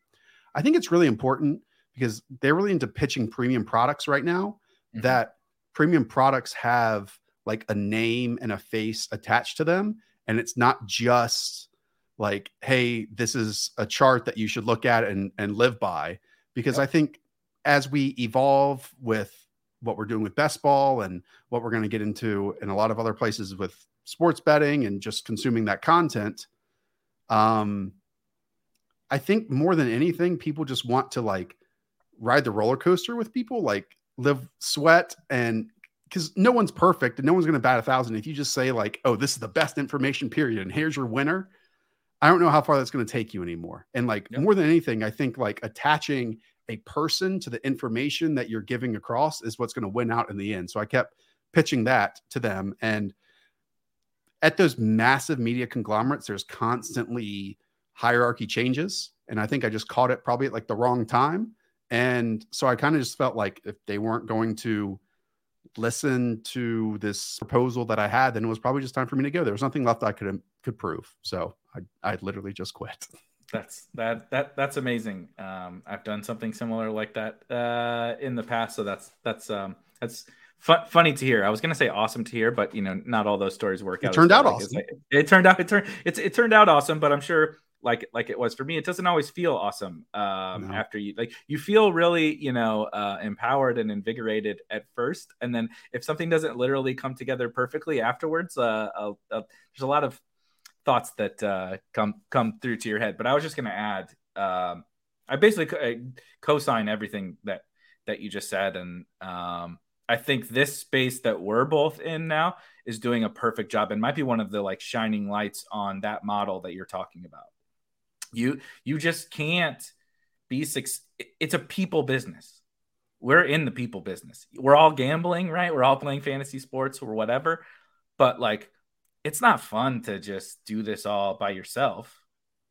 i think it's really important because they're really into pitching premium products right now mm-hmm. that premium products have like a name and a face attached to them and it's not just like hey this is a chart that you should look at and and live by because yep. i think as we evolve with what we're doing with best ball and what we're going to get into in a lot of other places with sports betting and just consuming that content um i think more than anything people just want to like ride the roller coaster with people like live sweat and because no one's perfect and no one's going to bat a thousand if you just say like oh this is the best information period and here's your winner i don't know how far that's going to take you anymore and like yep. more than anything i think like attaching a person to the information that you're giving across is what's going to win out in the end. So I kept pitching that to them. And at those massive media conglomerates, there's constantly hierarchy changes. And I think I just caught it probably at like the wrong time. And so I kind of just felt like if they weren't going to listen to this proposal that I had, then it was probably just time for me to go. There was nothing left I could could prove. So I I literally just quit. That's that that that's amazing. Um, I've done something similar like that uh, in the past, so that's that's um, that's fu- funny to hear. I was gonna say awesome to hear, but you know, not all those stories work it out. Turned out like awesome. It, it turned out it turned it's it turned out awesome, but I'm sure like like it was for me it doesn't always feel awesome um no. after you like you feel really you know uh empowered and invigorated at first and then if something doesn't literally come together perfectly afterwards uh, there's a lot of thoughts that uh, come come through to your head. But I was just going to add, um, I basically co-sign everything that that you just said, and um, I think this space that we're both in now is doing a perfect job, and might be one of the like shining lights on that model that you're talking about. You you just can't be six. It's a people business. We're in the people business. We're all gambling, right? We're all playing fantasy sports or whatever. But like it's not fun to just do this all by yourself.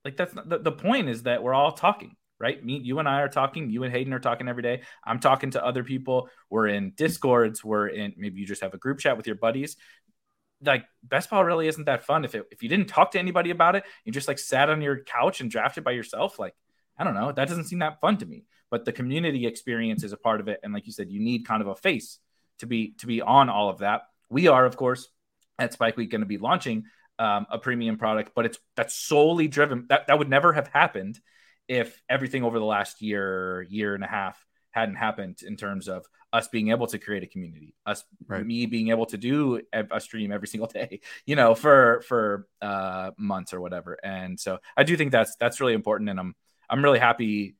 Like that's not, the, the point is that we're all talking, right? Me, you and I are talking. You and Hayden are talking every day. I'm talking to other people. We're in discords. We're in maybe you just have a group chat with your buddies. Like best ball really isn't that fun if it, if you didn't talk to anybody about it. You just like sat on your couch and drafted by yourself. Like I don't know. That doesn't seem that fun to me. But the community experience is a part of it. And like you said, you need kind of a face to be to be on all of that. We are, of course, at Spike Week going to be launching um, a premium product, but it's that's solely driven. That that would never have happened if everything over the last year, year and a half hadn't happened in terms of us being able to create a community, us right. me being able to do a, stream every single day, you know, for for uh, months or whatever. And so I do think that's that's really important, and I'm I'm really happy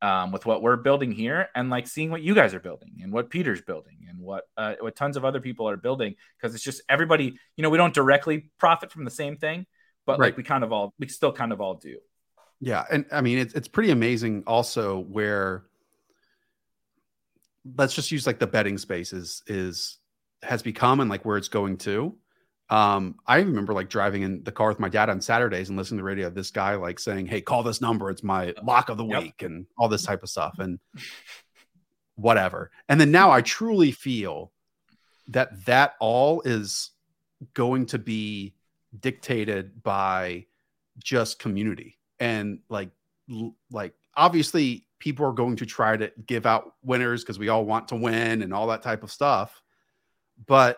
um, with what we're building here and like seeing what you guys are building and what Peter's building and what uh, what tons of other people are building because it's just everybody you know we don't directly profit from the same thing but right. like we kind of all we still kind of all do yeah and I mean it's it's pretty amazing also where let's just use like the betting space is is has become and like where it's going to um, I remember like driving in the car with my dad on Saturdays and listening to the radio. This guy like saying, "Hey, call this number. It's my lock of the week," yep. and all this type of stuff, and whatever. And then now I truly feel that that all is going to be dictated by just community and like like obviously people are going to try to give out winners because we all want to win and all that type of stuff. But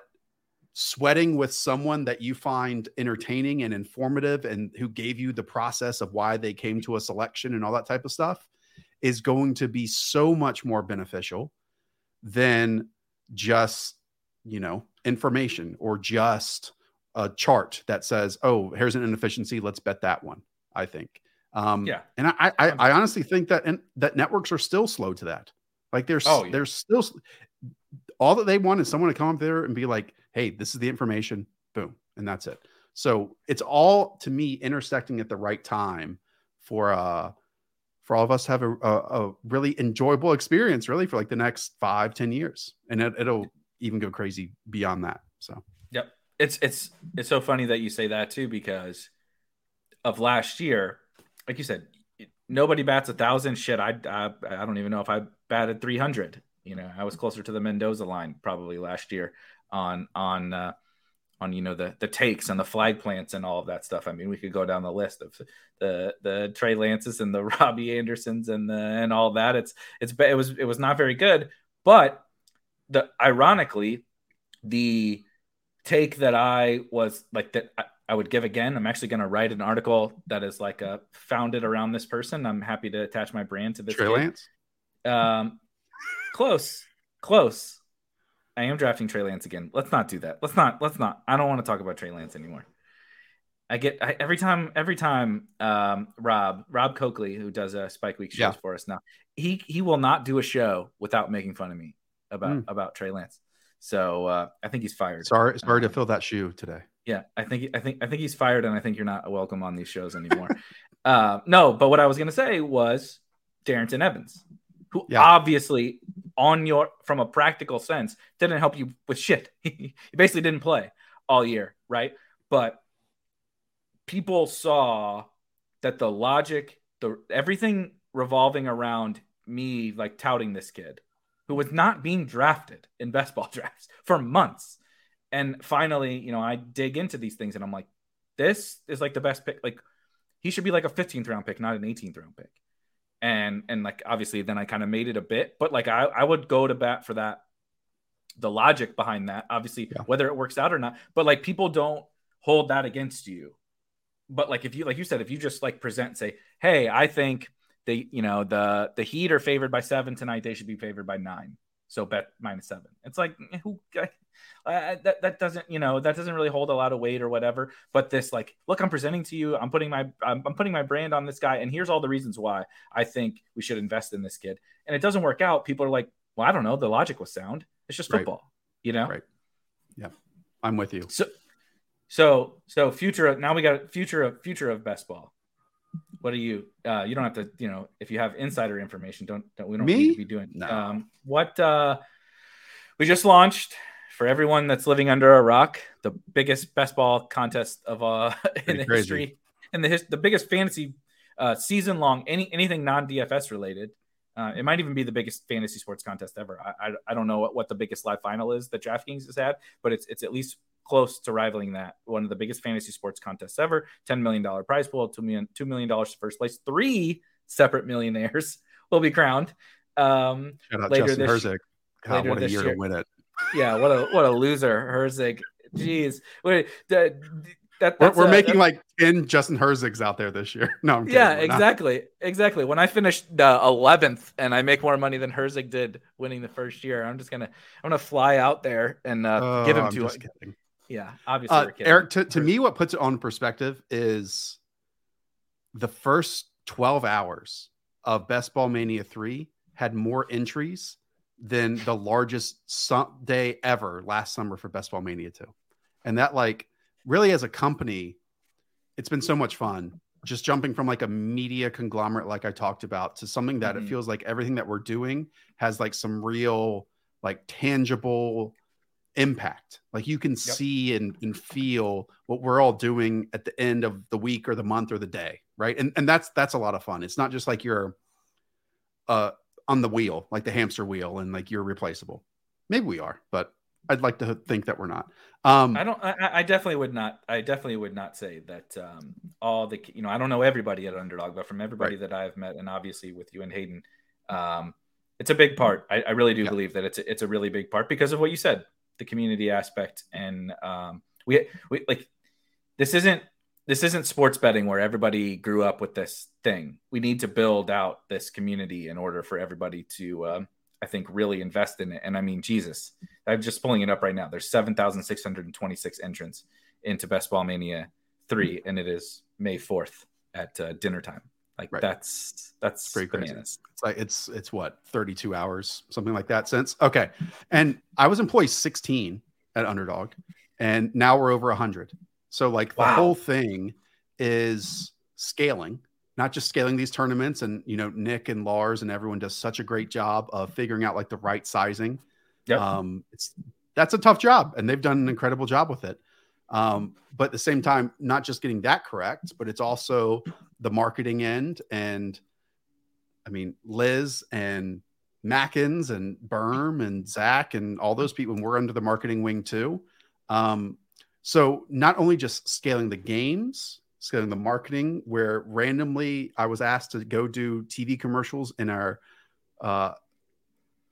sweating with someone that you find entertaining and informative and who gave you the process of why they came to a selection and all that type of stuff is going to be so much more beneficial than just you know information or just a chart that says oh here's an inefficiency. Let's bet that one i think um Yeah. and i i, I honestly think that and that networks are still slow to that like there's Oh, yeah. there's still all that they want is someone to come up there and be like hey this is the information boom and that's it so it's all to me intersecting at the right time for uh for all of us to have a, a, a really enjoyable experience really for like the next five ten years and it, it'll even go crazy beyond that so Yep. It's it's it's so funny that you say that too because of last year, like you said, nobody bats a thousand. Shit, I I, I don't even know if I batted three hundred. You know, I was closer to the Mendoza line probably last year on on uh, on you know the the takes and the flag plants and all of that stuff. I mean, we could go down the list of the the Trey Lances and the Robby Andersons and the and all that. It's it's it was it was not very good, but the ironically the take that I was like that I, would give again. I'm actually going to write an article that is like a founded around this person. I'm happy to attach my brand to this. Trey. Lance Um, close, close. I am drafting Trey Lance again. Let's not do that. Let's not. Let's not. I don't want to talk about Trey Lance anymore. I get I, every time. Every time. Um, Rob Rob Coakley, who does a Spike Week shows Yeah. for us now, he he will not do a show without making fun of me about Mm. about Trey Lance. So uh, I think he's fired. sorry sorry to Um, fill that shoe today Yeah, I think I think I think he's fired, and I think you're not welcome on these shows anymore. uh, no, but what I was gonna say was Darrynton Evans, who Yeah. obviously, on your from a practical sense, didn't help you with shit. he basically didn't play all year, right? But people saw that the logic, the everything revolving around me like touting this kid who was not being drafted in best ball drafts for months. And finally, you know, I dig into these things and I'm like, this is like the best pick. Like, he should be like a 15th round pick, not an 18th round pick. And and like obviously then I kind of made it a bit, but like I, I would go to bat for that. The logic behind that, obviously, Yeah. whether it works out or not, but like people don't hold that against you. But like if you like you said, if you just like present and say, Hey, I think they, you know, the the Heat are favored by seven tonight, they should be favored by nine. So bet minus seven. It's like eh, who uh, that that doesn't you know that doesn't really hold a lot of weight or whatever. But this like, look, I'm presenting to you. I'm putting my I'm, I'm putting my brand on this guy, and here's all the reasons why I think we should invest in this kid. And it doesn't work out. People are like, well, I don't know. The logic was sound. It's just Right. football, you know. Right. Yeah i'm with you So, so, so future. of- Now we got future of future of best ball. What do you? Uh, you don't have to. You know, if you have insider information, don't. don't we don't Me? need to be doing. No. Um, what? Uh, we just launched for everyone that's living under a rock the biggest best ball contest of uh in the history and the his, the biggest fantasy uh, season long any anything non DFS related. Uh, it might even be the biggest fantasy sports contest ever. I, I, I don't know what, what the biggest live final is that DraftKings has had, but it's it's at least close to rivaling that. One of the biggest fantasy sports contests ever. Ten million dollar prize pool, two million two million dollars first place. Three separate millionaires will be crowned. Um, shout out later justin this- herzig God, what a year year. to win it yeah, what a what a loser, Herzig. Jeez, wait, that, that we're, we're a- making like 10 justin herzigs out there this year no I'm kidding. yeah, We're not. exactly, exactly. When I finish the eleventh and I make more money than Herzig did winning the first year, I'm just gonna I'm gonna fly out there and uh, Oh, give him I'm to just kidding. Yeah, obviously, Uh, we're kidding. Eric, to, to me, what puts it on perspective is the first 12 hours of Best Ball Mania 3 had more entries than the largest day ever last summer for Best Ball Mania 2. And that, like, really as a company, it's been so much fun just jumping from like a media conglomerate, like I talked about, to something that Mhm. it feels like everything that we're doing has like some real, like, tangible impact. Like you can see and, and feel what we're all doing at the end of the week or the month or the day, right? And and that's that's a lot of fun. It's not just like you're uh on the wheel, like the hamster wheel, and like you're replaceable. Maybe we are, but I'd like to think that we're not. Um I don't. I, I definitely would not. I definitely would not say that um, all the. You know, I don't know everybody at Underdog, but from everybody that I've met, and obviously with you and Hayden, um, it's a big part. I, I really do Yeah. believe that it's a, it's a really big part because of what you said. the community aspect, and um, we we like this isn't this isn't sports betting where everybody grew up with this thing. We need to build out this community in order for everybody to, um, I think, really invest in it. And I mean, Jesus, I'm just pulling it up right now. There's 7,626 entrants into Best Ball Mania 3, and it is May 4th at uh, dinner time. Like right. that's that's pretty crazy. It's like it's it's what 32 hours, something like that. Since okay, and I was employee 16 at Underdog, and now we're over 100. So like wow. the whole thing is scaling, not just scaling these tournaments. And you know, Nick and Lars and everyone does such a great job of figuring out like the right sizing. Yep. Um, it's that's a tough job, and they've done an incredible job with it. Um, but at the same time, not just getting that correct, but it's also the marketing end. And I mean, Liz and Mackins and Berm and Zach and all those people, and we're under the marketing wing too. Um, so not only just scaling the games, scaling the marketing, where randomly I was asked to go do TV commercials in our uh,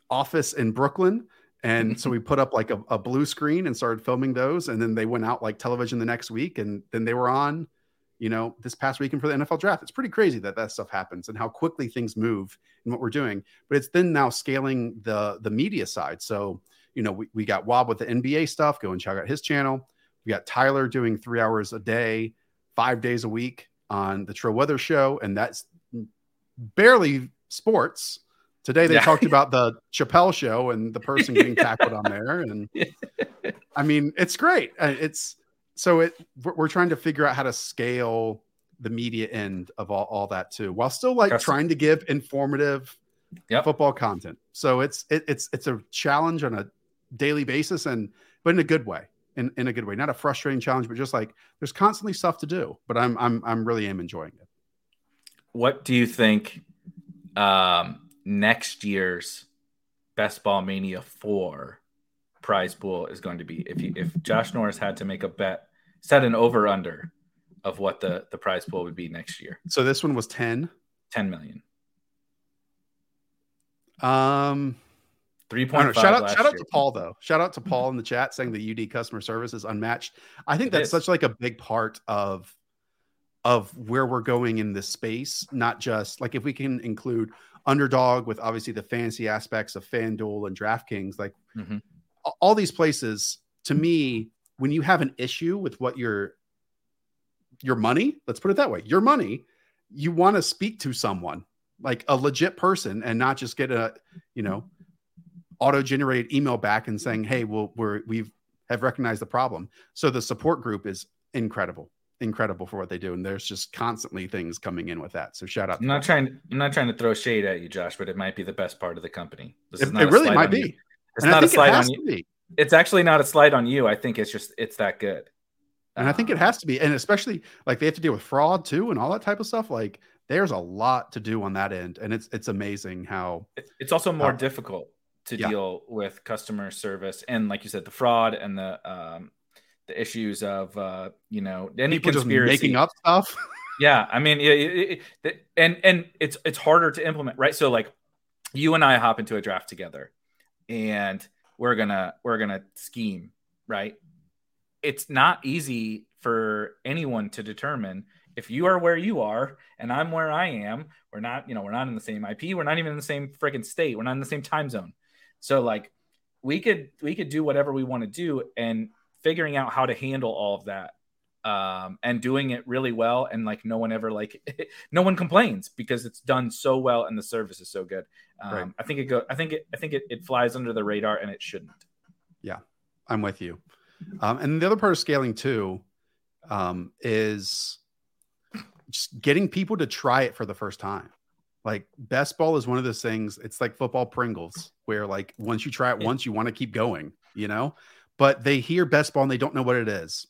office in Brooklyn. And so we put up like a, a, blue screen and started filming those. And then they went out like television the next week. And then they were on, you know, this past weekend for the NFL draft. It's pretty crazy that that stuff happens and how quickly things move and what we're doing. But it's then now scaling the the media side. So, you know, we, we got Wob with the NBA stuff. Go and check out his channel. We got Tyler doing three hours a day, five days a week on the Trill Weather Show, and that's barely sports. Today they yeah. talked about the Chappelle show and the person getting tackled on there, and I mean it's great. Uh, it's so it we're trying to figure out how to scale the media end of all, all that too, while still like That's trying to give informative yep. football content. So it's it, it's it's a challenge on a daily basis, and but in a good way in, in a good way. Not a frustrating challenge, but just like there's constantly stuff to do. But I'm I'm I'm really am enjoying it. What do you think um, next year's Best Ball Mania four prize pool is going to be? If you, if Josh Norris had to make a bet, set an over under of what the the prize pool would be next year. So this one was 10? 10 million. Um Three point. Shout out, shout out to Paul though. Shout out to Paul in the chat saying the UD customer service is unmatched. I think it that's is. such like a big part of of where we're going in this space. Not just like if we can include underdog with obviously the fancy aspects of FanDuel and DraftKings, like mm-hmm. all these places. To me, when you have an issue with what your your money, let's put it that way, your money, you want to speak to someone like a legit person and not just get a you know auto generate email back and saying, "Hey, well, we're we've have recognized the problem." So the support group is incredible, incredible for what they do, and there's just constantly things coming in with that. So shout out. I'm not trying. I'm not trying to throw shade at you, Josh, but it might be the best part of the company. This it, it really might be. You. It's and not a slide on you. It's actually not a slide on you. I think it's just it's that good. And I think it um, has to be, and especially like they have to deal with fraud too, and all that type of stuff. Like there's a lot to do on that end, and it's it's amazing how it's also more difficult to yeah. deal with customer service and like you said the fraud and the um the issues of uh you know any People conspiracy making up stuff yeah i mean it, it, it, and and it's it's harder to implement right so like you and i hop into a draft together and we're gonna we're gonna scheme right it's not easy for anyone to determine if you are where you are and I'm where I am, we're not, you know, we're not in the same IP, we're not even in the same freaking state, we're not in the same time zone. So like we could we could do whatever we want to do and figuring out how to handle all of that um, and doing it really well and like no one ever like no one complains because it's done so well and the service is so good. Um, right. i think it go i think it i think it, it flies under the radar and it shouldn't. Yeah i'm with you. Um, and the other part of scaling too um, is just getting people to try it for the first time like best ball is one of those things. It's like football Pringles, where like once you try it once, you want to keep going, you know. But they hear best ball and they don't know what it is,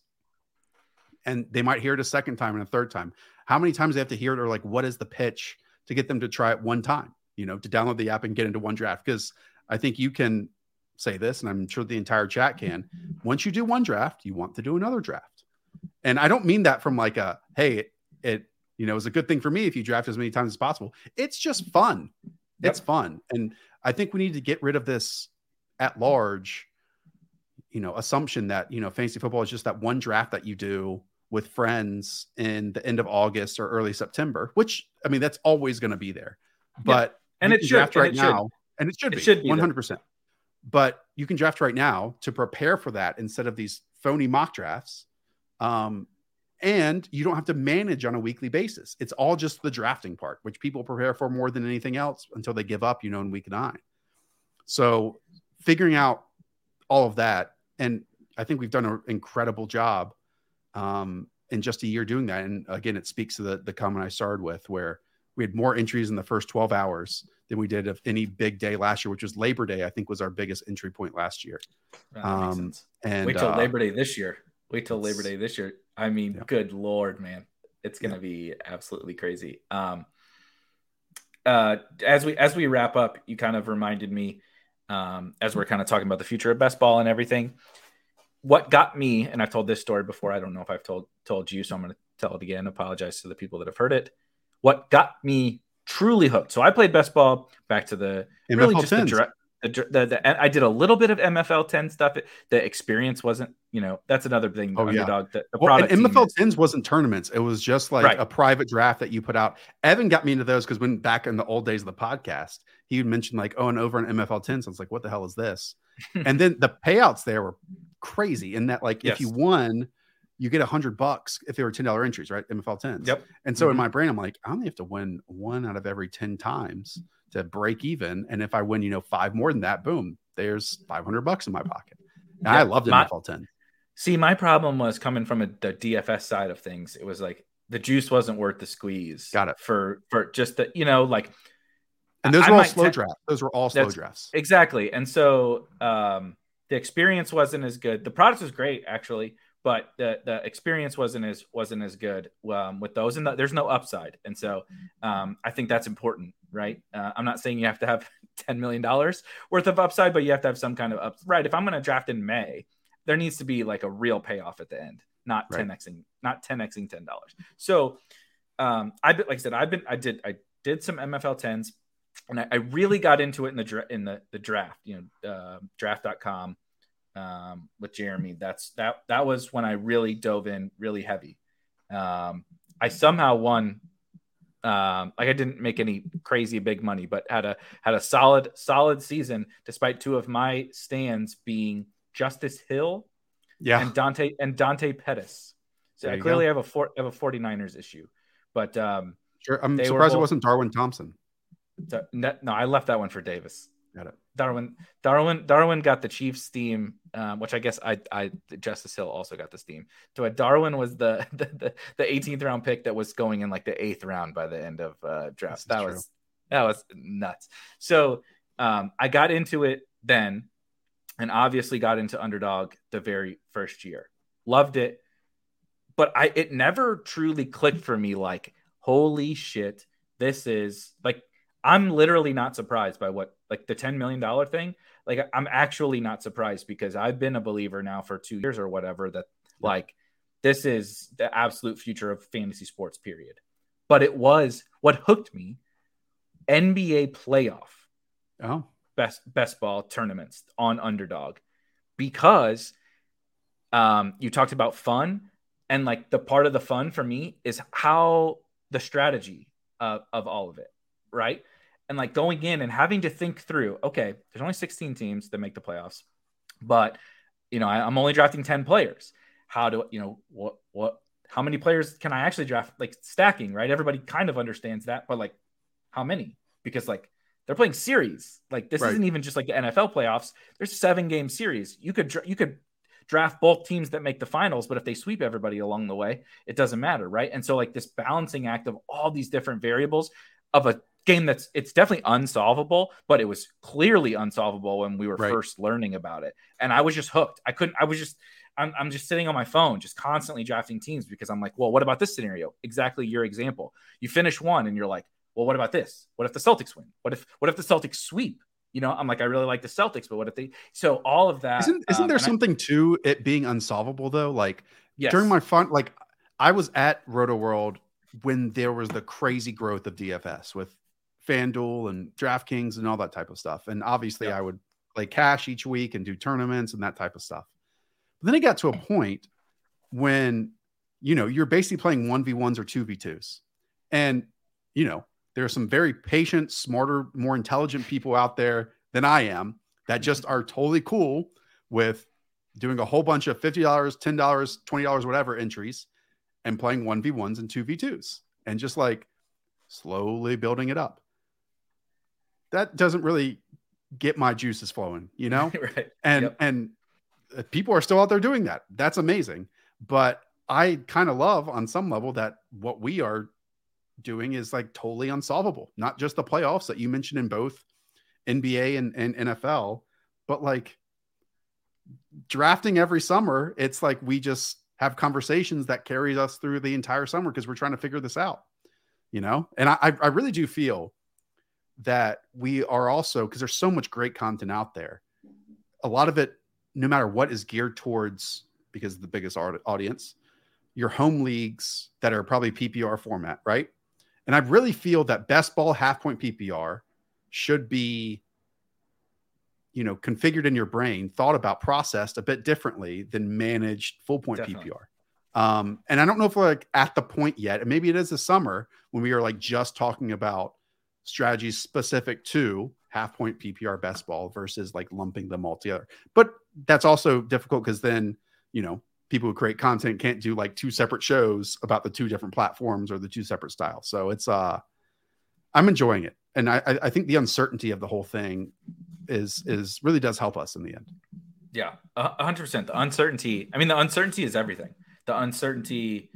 and they might hear it a second time and a third time. How many times they have to hear it, or like what is the pitch to get them to try it one time? You know, to download the app and get into one draft. Because I think you can say this, and I'm sure the entire chat mm-hmm. can. Once you do one draft, you want to do another draft. And I don't mean that from like a hey, it you know, it's a good thing for me if you draft as many times as possible. It's just fun. Yep. It's fun. And I think we need to get rid of this at large. you know assumption that you know fantasy football is just that one draft that you do with friends in the end of August or early September, which I mean that's always going to be there. But yeah. and it should draft and right it now, and it should It be should be one hundred percent. But you can draft right now to prepare for that instead of these phony mock drafts. Um, and you don't have to manage on a weekly basis. It's all just the drafting part, which people prepare for more than anything else until they give up, you know, in week nine. So figuring out all of that, and I think we've done an incredible job um, in just a year doing that. And again, it speaks to the the comment I started with, where we had more entries in the first 12 hours than we did of any big day last year, which was Labor Day. I think was our biggest entry point last year. Um. And Wait till uh, Labor Day this year. Wait till it's- Labor Day this year. I mean, Yeah. good lord, man, it's gonna be absolutely crazy. Um, uh, as we as we wrap up, you kind of reminded me, um, as we're kind of talking about the future of best ball and everything. What got me, and I've told this story before. I don't know if I've told told you, so I'm going to tell it again. Apologize to the people that have heard it. What got me truly hooked? So I played best ball back to the really NFL just the, 10s. the, dra- the, the I did a little bit of MFL 10 stuff. The experience wasn't, you know, that's another thing. The Oh, yeah. underdog, the, the Well, and product team MFL is- 10s wasn't tournaments. It was just like Right. a private draft that you put out. Evan got me into those because when back in the old days of the podcast, he would mention like, oh, and over an MFL 10. So I was like, what the hell is this? and then the payouts there were crazy in that, like, if you won, you get a hundred bucks if they were $10 entries, right? MFL 10s. Yep. And so in Mhm. my brain, I'm like, I only have to win one out of every 10 times to break even. And if I win, you know, five more than that, boom, there's 500 bucks in my pocket. And I Yeah, loved my- MFL 10. See, my problem was coming from a, the DFS side of things. It was like the juice wasn't worth the squeeze. Got it. For, for just the, you know, like And those I were all slow te- drafts. Those were all slow drafts. Exactly. And so um, the experience wasn't as good. The product was great actually, but the the experience wasn't as wasn't as good um, with those. And the, there's no upside. And so um, I think that's important, right? Uh, I'm not saying you have to have ten million dollars worth of upside, but you have to have some kind of up. Right. If I'm going to draft in May, there needs to be like a real payoff at the end, not Right. 10xing, not 10xing ten dollars. So um, I like I said, I've been I did I did some MFL tens and I, I really got into it in the dra- in the the draft, you know, uh, draft.com um, with Jeremy. That's that that was when I really dove in really heavy. Um, I somehow won. Um, like I didn't make any crazy big money, but had a had a solid solid season despite two of my stands being Justice Hill Yeah. and Dante and Dante Pettis. So I clearly have a four, have a 49ers issue, but um, Sure. I'm surprised it wasn't Darwin Thompson. No, I left that one for Davis. Got it. Darwin, Darwin, Darwin got the Chiefs theme, um, which I guess I, I, Justice Hill also got this theme. So Darwin was the, the the the 18th round pick that was going in like the eighth round by the end of uh, draft. That true. was that was nuts. So um, I got into it then, and obviously got into underdog the very first year. Loved it, but I it never truly clicked for me. Like, holy shit, this is like I'm literally not surprised by what like the $10 million thing. Like I'm actually not surprised because I've been a believer now for two years or whatever that like this is the absolute future of fantasy sports, period. But it was what hooked me NBA playoff Oh, best best ball tournaments on underdog because um you talked about fun and like the part of the fun for me is how the strategy of, of all of it right and like going in and having to think through okay there's only 16 teams that make the playoffs but you know I, i'm only drafting 10 players how do you know what what how many players can i actually draft like stacking right everybody kind of understands that but like how many because like they're playing series. Like this Right. isn't even just like the NFL playoffs. There's seven game series. You could you could draft both teams that make the finals, but if they sweep everybody along the way, it doesn't matter, right? And so like this balancing act of all these different variables of a game that's it's definitely unsolvable, but it was clearly unsolvable when we were Right. first learning about it. And I was just hooked. I couldn't. I was just. I'm, I'm just sitting on my phone, just constantly drafting teams because I'm like, well, what about this scenario? Exactly your example. You finish one and you're like, well, what about this? What if the Celtics win? What if what if the Celtics sweep? You know, I'm like, I really like the Celtics, but what if they? So all of that isn't isn't um, there and I- something to it being unsolvable though? Like yes. during my fun, like I was at Rotoworld when there was the crazy growth of DFS with FanDuel and DraftKings and all that type of stuff. And obviously, Yeah. I would play cash each week and do tournaments and that type of stuff. But then it got to a point when, you know, you're basically playing 1v1s or 2v2s. And, you know, there are some very patient, smarter, more intelligent people out there than I am that mm-hmm. just are totally cool with doing a whole bunch of $50, $10, $20, whatever entries and playing 1v1s and 2v2s and just like slowly building it up. That doesn't really get my juices flowing, you know? right. And Yep. and uh, people are still out there doing that. That's amazing. But I kind of love on some level that what we are doing is like totally unsolvable. Not just the playoffs that you mentioned in both NBA and, and NFL, but like drafting every summer, it's like we just have conversations that carries us through the entire summer because we're trying to figure this out. You know, and I I really do feel that we are also because there's so much great content out there. A lot of it, no matter what, is geared towards because of the biggest art- audience, your home leagues that are probably PPR format, right? And I really feel that best ball half point PPR should be, you know, configured in your brain, thought about, processed a bit differently than managed full point Definitely. PPR. Um, and I don't know if we're like at the point yet, and maybe it is the summer when we are like just talking about strategies specific to half point PPR best ball versus like lumping them all together. But that's also difficult because then, you know, people who create content can't do like two separate shows about the two different platforms or the two separate styles. So it's uh I'm enjoying it. And I I think the uncertainty of the whole thing is is really does help us in the end. Yeah, hundred percent. The uncertainty. I mean, the uncertainty is everything. The uncertainty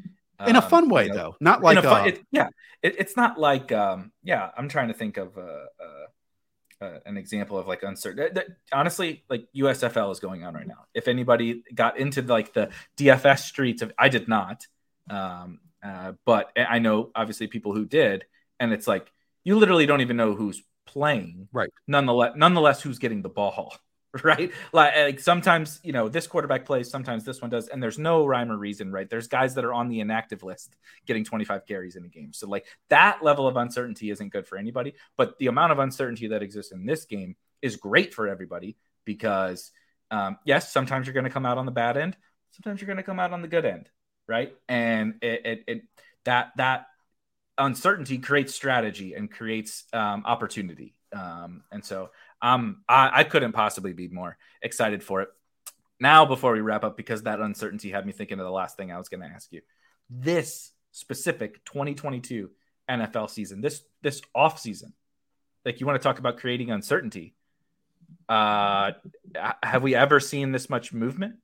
In a um, fun way you know, though, not like a fun, uh, it, yeah, it, it's not like um, yeah. I'm trying to think of uh, uh, uh, an example of like uncertain. that- honestly, like USFL is going on right now. If anybody got into like the DFS streets of, I did not, um, uh, but I know obviously people who did, and it's like you literally don't even know who's playing, Right. Nonetheless, nonetheless, who's getting the ball. Right, like, like sometimes you know this quarterback plays, sometimes this one does, and there's no rhyme or reason. Right, there's guys that are on the inactive list getting 25 carries in a game. So like that level of uncertainty isn't good for anybody. But the amount of uncertainty that exists in this game is great for everybody because um, yes, sometimes you're going to come out on the bad end, sometimes you're going to come out on the good end, right? And it, it, it that that uncertainty creates strategy and creates um, opportunity. Um, and so um, I, I couldn't possibly be more excited for it. Now, before we wrap up, because that uncertainty had me thinking of the last thing I was going to ask you this specific 2022 NFL season, this this off season, like you want to talk about creating uncertainty. Uh, have we ever seen this much movement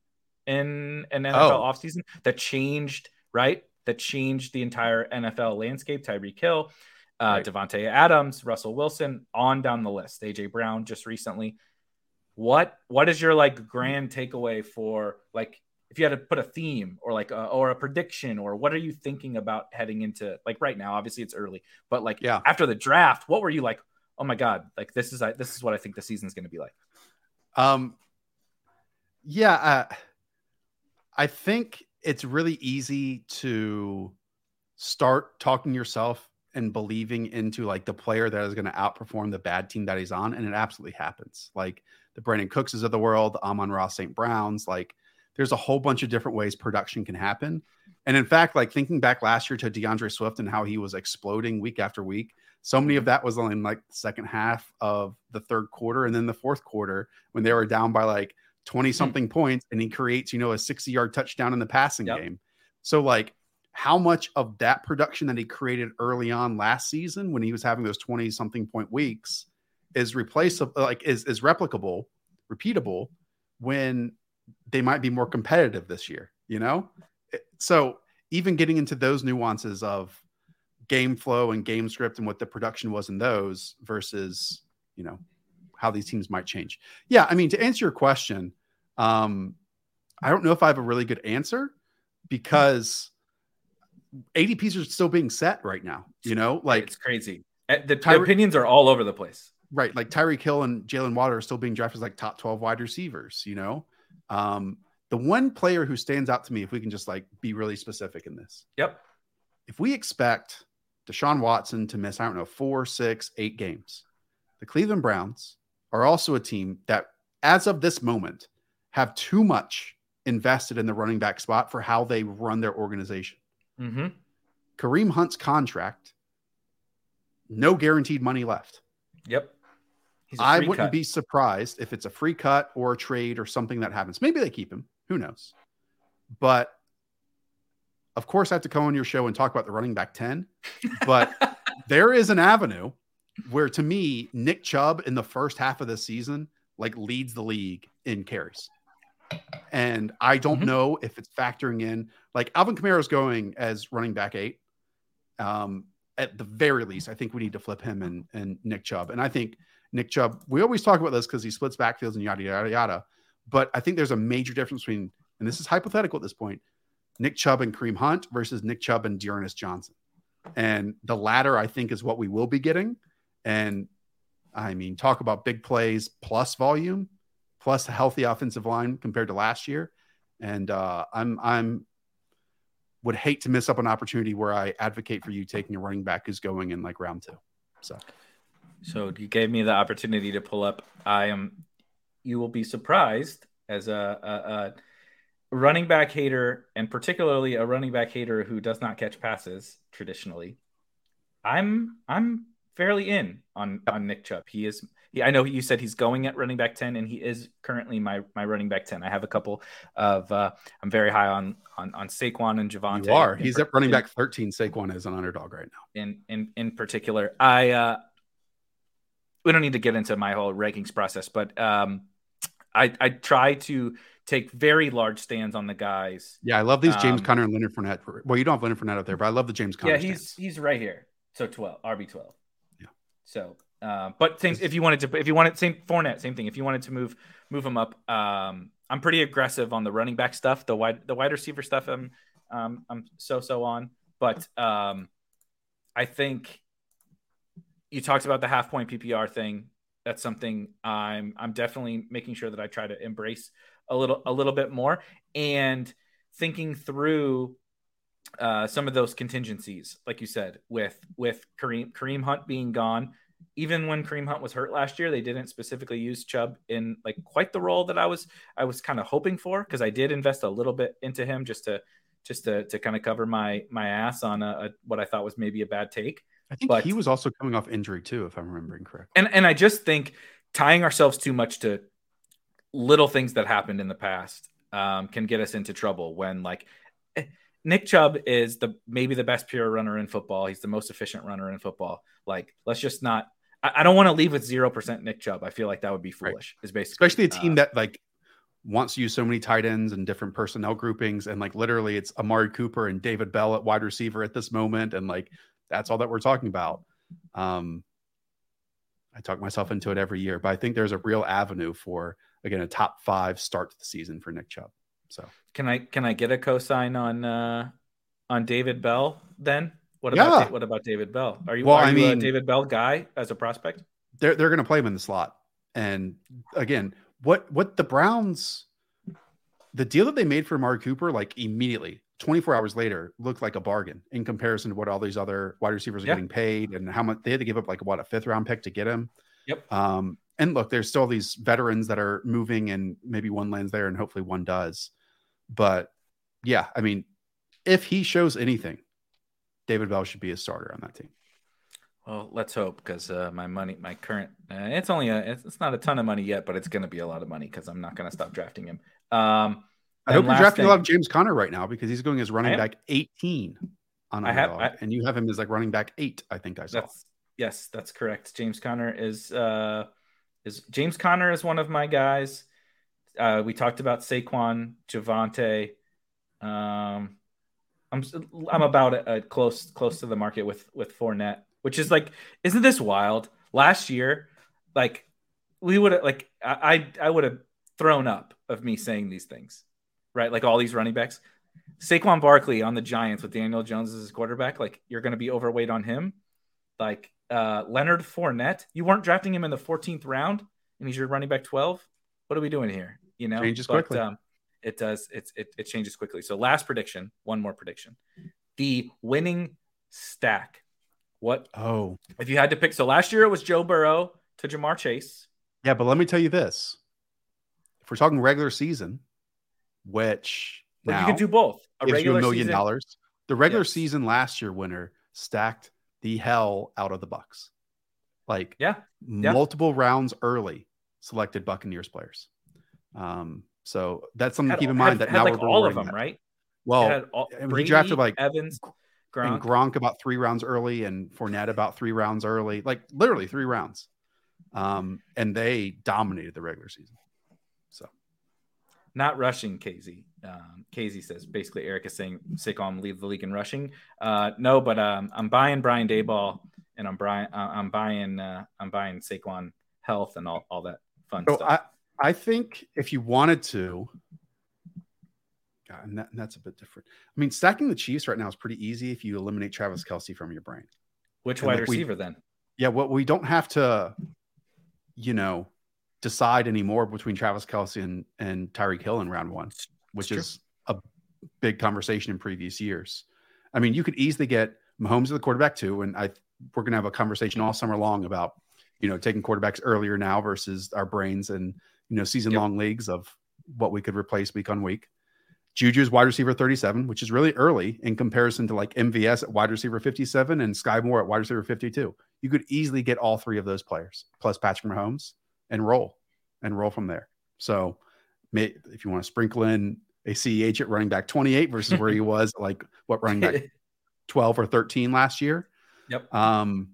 in an NFL Oh. offseason that changed, right? That changed the entire NFL landscape. Tyreek Hill, uh, Right. Davante Adams, Russell Wilson, on down the list. AJ Brown just recently. What what is your like grand takeaway for like if you had to put a theme or like a, or a prediction or what are you thinking about heading into like right now? Obviously it's early, but like Yeah. after the draft, what were you like? Oh my god, like this is I this is what I think the season's going to be like. Um, yeah, uh, I think it's really easy to start talking yourself and believing into like the player that is going to outperform the bad team that he's on, and it absolutely happens. Like the Brandin Cookses of the world, Amon-Ra St. Browns, like there's a whole bunch of different ways production can happen. And in fact, like thinking back last year to D'Andre Swift and how he was exploding week after week, so many of that was in like the second half of the third quarter and then the fourth quarter when they were down by like 20 hmm. something points and he creates, you know, a 60 yard touchdown in the passing Yep. game. So, like, how much of that production that he created early on last season when he was having those 20 something point weeks is replaceable, like, is, is replicable, repeatable when they might be more competitive this year, you know? So, even getting into those nuances of game flow and game script and what the production was in those versus, you know, how these teams might change. Yeah, I mean, to answer your question, um, I don't know if I have a really good answer because ADPs are still being set right now. You know, like it's crazy. Uh, The, the opinions are all over the place. right, like Tyreek Hill and Jaylen Waddle are still being drafted as like top 12 wide receivers, you know. Um, the one player who stands out to me, if we can just like be really specific in this, Yep. if we expect Deshaun Watson to miss, I don't know, four, six, eight games, the Cleveland Browns are also a team that, as of this moment, have too much invested in the running back spot for how they run their organization. Mm-hmm. Kareem Hunt's contract, no guaranteed money left. Yep. I wouldn't cut. be surprised if it's a free cut or a trade or something that happens. Maybe they keep him. Who knows? But of course, I have to come on your show and talk about the running back 10. But there is an avenue where, to me, Nick Chubb in the first half of the season like leads the league in carries. And I don't mm-hmm. know if it's factoring in like Alvin Kamara is going as running back eight. Um, at the very least, I think we need to flip him and, and Nick Chubb. And I think Nick Chubb, we always talk about this because he splits backfields and yada, yada, yada. But I think there's a major difference between, and this is hypothetical at this point, Nick Chubb and Kareem Hunt versus Nick Chubb and D'Ernest Johnson. And the latter, I think, is what we will be getting. And I mean, talk about big plays plus volume, plus a healthy offensive line compared to last year. And uh, I'm I'm would hate to miss up an opportunity where I advocate for you taking a running back who's going in like round two. So, so you gave me the opportunity to pull up. I am. You will be surprised as a, a, a running back hater, and particularly a running back hater who does not catch passes traditionally. I'm I'm fairly in on on Nick Chubb. He is. He, I know you said he's going at running back ten, and he is currently my my running back ten. I have a couple of. Uh, I'm very high on on on Saquon and Javonte. You are. He's at running back thirteen. Saquon is an underdog right now. In in in particular, I. uh We don't need to get into my whole rankings process, but um, I I try to take very large stands on the guys. Yeah, I love these James um, Conner and Leonard Fournette. Well, you don't have Leonard Fournette up there, but I love the James Conner. Yeah, he's stands. he's right here. So twelve, RB twelve. Yeah. So, uh, but same if you wanted to, if you wanted same Fournette, same thing. If you wanted to move move him up, um, I'm pretty aggressive on the running back stuff. The wide the wide receiver stuff, I'm um, I'm so so on. But um, I think you talked about the half point PPR thing. That's something I'm I'm definitely making sure that I try to embrace a little a little bit more and thinking through uh, some of those contingencies, like you said, with with Kareem Kareem Hunt being gone. Even when Kareem Hunt was hurt last year, they didn't specifically use Chubb in like quite the role that I was I was kind of hoping for because I did invest a little bit into him just to just to to kind of cover my my ass on a, a, what I thought was maybe a bad take. I think but, he was also coming off injury too, if I'm remembering correctly. And and I just think tying ourselves too much to little things that happened in the past um, can get us into trouble when like Nick Chubb is the maybe the best pure runner in football. He's the most efficient runner in football. Like, let's just not. I, I don't want to leave with zero percent Nick Chubb. I feel like that would be foolish. Right. Is basically especially a team uh, that like wants to use so many tight ends and different personnel groupings, and like literally it's Amari Cooper and David Bell at wide receiver at this moment, and like that's all that we're talking about. Um, I talk myself into it every year, but I think there's a real avenue for again a top five start to the season for Nick Chubb. So can I can I get a cosign on uh on David Bell then? What about yeah. what about David Bell? Are you, well, are I you mean, a David Bell guy as a prospect? They're they're going to play him in the slot. And again, what what the Browns the deal that they made for Amari Cooper like immediately 24 hours later looked like a bargain in comparison to what all these other wide receivers are yeah. getting paid and how much they had to give up like what a fifth round pick to get him. Yep. Um and look, there's still these veterans that are moving and maybe one lands there and hopefully one does. But yeah, I mean, if he shows anything, David Bell should be a starter on that team. Well, let's hope because uh, my money, my current, uh, it's only a, it's, it's, not a ton of money yet, but it's going to be a lot of money because I'm not going to stop drafting him. Um, I hope you're drafting thing, a lot of James Conner right now because he's going as running back 18 on I have, I, and you have him as like running back eight. I think I saw. That's, yes, that's correct. James Conner is uh, is James Conner is one of my guys. Uh, we talked about Saquon, Javonte. Um, I'm I'm about a, close close to the market with with Fournette, which is like, isn't this wild? Last year, like we would have like I I would have thrown up of me saying these things, right? Like all these running backs. Saquon Barkley on the Giants with Daniel Jones as his quarterback, like you're going to be overweight on him. Like uh, Leonard Fournette, you weren't drafting him in the 14th round, and he's your running back 12 what are we doing here? You know, changes but, quickly. Um, it does. It's it, it changes quickly. So last prediction, one more prediction. The winning stack. What? Oh, if you had to pick. So last year it was Joe Burrow to Ja'Marr Chase. Yeah, but let me tell you this: if we're talking regular season, which But now you could do both. A gives you a million season- dollars. The regular Yes. season last year winner stacked the hell out of the Bucs. Like Yeah. Yeah. multiple rounds early selected Buccaneers players. Um, so that's something Had, to keep in had- mind that had now like we're all of them, that. right? Well, all, Brady, drafted, like, Evans, Gronk. and Gronk about three rounds early, and Fournette about three rounds early, like literally three rounds. Um, and they dominated the regular season. So not rushing Casey. Um, Casey says basically Erik is saying Saquon leave the league in rushing. Uh, no, but um, I'm buying Brian Daboll and I'm Brian. Uh, I'm buying. Uh, I'm buying Saquon health and all, all that fun So stuff. I, I think if you wanted to, God, and, that, and that's a bit different. I mean, stacking the Chiefs right now is pretty easy if you eliminate Travis Kelce from your brain. Which and, wide like, we- receiver then? Yeah, what we don't have to, you know, decide anymore between Travis Kelce and, and Tyreek Hill in round one, which is a big conversation in previous years. I mean, you could easily get Mahomes as the quarterback too, and I we're gonna have a conversation all summer long about you know taking quarterbacks earlier now versus our brains and you know season long leagues of what we could replace week on week. Juju's wide receiver 37, which is really early in comparison to like MVS at wide receiver 57 and Skyy Moore at wide receiver 52. You could easily get all three of those players plus Patrick Mahomes and roll and roll from there. So, may, if you want to sprinkle in a CEH at running back 28 versus where he was like what running back 12 or 13 last year, Yep. um,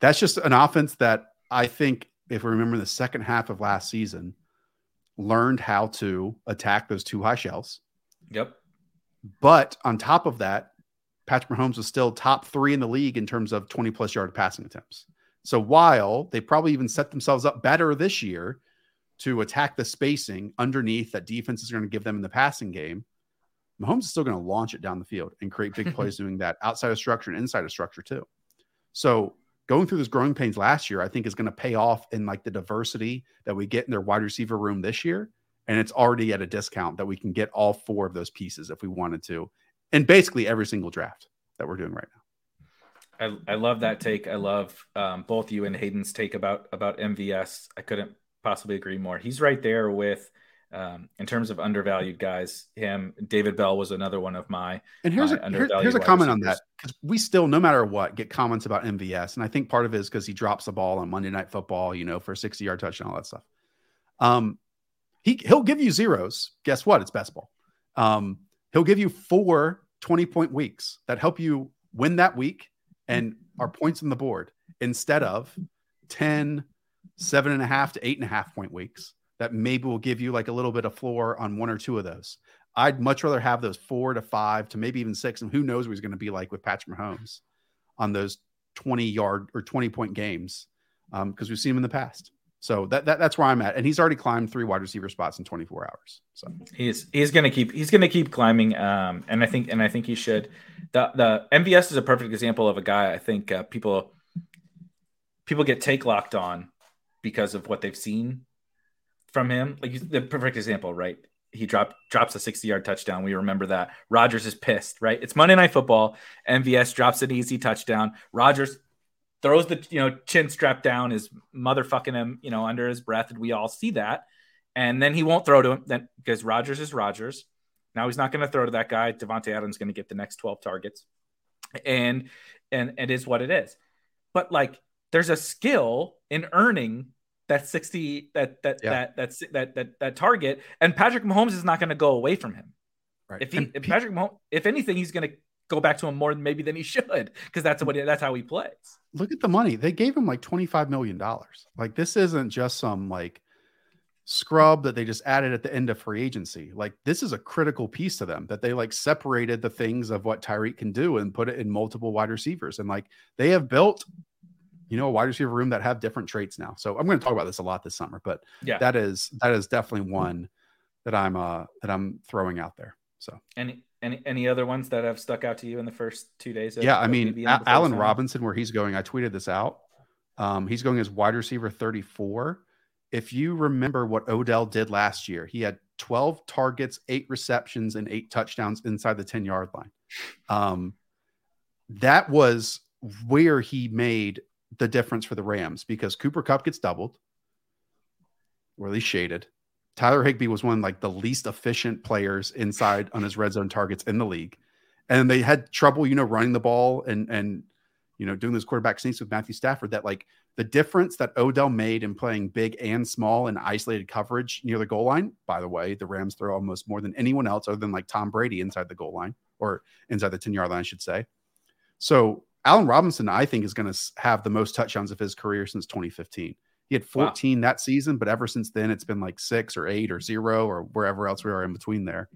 that's just an offense that I think, if we remember the second half of last season, learned how to attack those two high shells. Yep. But on top of that, Patrick Mahomes was still top three in the league in terms of 20 plus yard passing attempts. So while they probably even set themselves up better this year to attack the spacing underneath that defense is going to give them in the passing game, Mahomes is still going to launch it down the field and create big plays doing that outside of structure and inside of structure too. So going through this growing pains last year, I think is going to pay off in like the diversity that we get in their wide receiver room this year. And it's already at a discount that we can get all four of those pieces if we wanted to, and basically every single draft that we're doing right now. I, I love that take. I love um, both you and Hayden's take about about MVS. I couldn't possibly agree more. He's right there with, um, in terms of undervalued guys. Him, David Bell was another one of my. And here's my a, here- here's a comment on that because we still, no matter what, get comments about MVS, and I think part of it is because he drops the ball on Monday Night Football, you know, for a 60 yard touchdown, all that stuff. Um, he he'll give you zeros. Guess what? It's best ball. Um, he'll give you four 20 point weeks that help you win that week and are points on the board instead of 10, seven and a half to eight and a half point weeks that maybe will give you like a little bit of floor on one or two of those. I'd much rather have those four to five to maybe even six, and who knows what he's going to be like with Patrick Mahomes on those 20 yard or 20 point games because we've seen him in the past. So that, that that's where I'm at, and he's already climbed three wide receiver spots in 24 hours. So He's he's gonna keep he's gonna keep climbing. Um, and I think and I think he should. The the MVS is a perfect example of a guy. I think uh, people people get take locked on because of what they've seen from him. Like the perfect example, right? He dropped drops a 60 yard touchdown. We remember that. Rodgers is pissed, right? It's Monday Night Football. MVS drops an easy touchdown. Rodgers throws the you know chin strap down, is motherfucking him, you know, under his breath, and we all see that. And then he won't throw to him then because Rodgers is Rodgers. Now he's not going to throw to that guy. Davante Adams going to get the next 12 targets. And and it is what it is. But like there's a skill in earning that 60 that that Yeah. that that's that that that target and Patrick Mahomes is not going to go away from him. right, If he if Patrick Mahomes if anything he's going to go back to him more than maybe than he should because that's what that's how he plays. look at the money they gave him like 25 million dollars. Like this isn't just some like scrub that they just added at the end of free agency. Like this is a critical piece to them that they like separated the things of what Tyreek can do and put it in multiple wide receivers. And like they have built, you know, a wide receiver room that have different traits now. So I'm going to talk about this a lot this summer, but Yeah. that is that is definitely one that I'm uh that I'm throwing out there. So Any any any other ones that have stuck out to you in the first 2 days of yeah, I mean A- Allen Robinson, where he's going, I tweeted this out. Um, he's going as wide receiver 34. If you remember what Odell did last year, he had 12 targets, eight receptions, and eight touchdowns inside the 10 yard line. Um, that was where he made the difference for the Rams because Cooper Kupp gets doubled, or at least shaded. Tyler Higbee was one of like the least efficient players inside on his red zone targets in the league. And they had trouble, you know, running the ball and and you know, doing those quarterback sneaks with Matthew Stafford that like the difference that Odell made in playing big and small and isolated coverage near the goal line. By the way, the Rams throw almost more than anyone else other than like Tom Brady inside the goal line or inside the 10 yard line, I should say. So Allen Robinson, I think, is going to have the most touchdowns of his career since 2015. He had 14 wow. that season, but ever since then, it's been like six or eight or zero or wherever else we are in between there.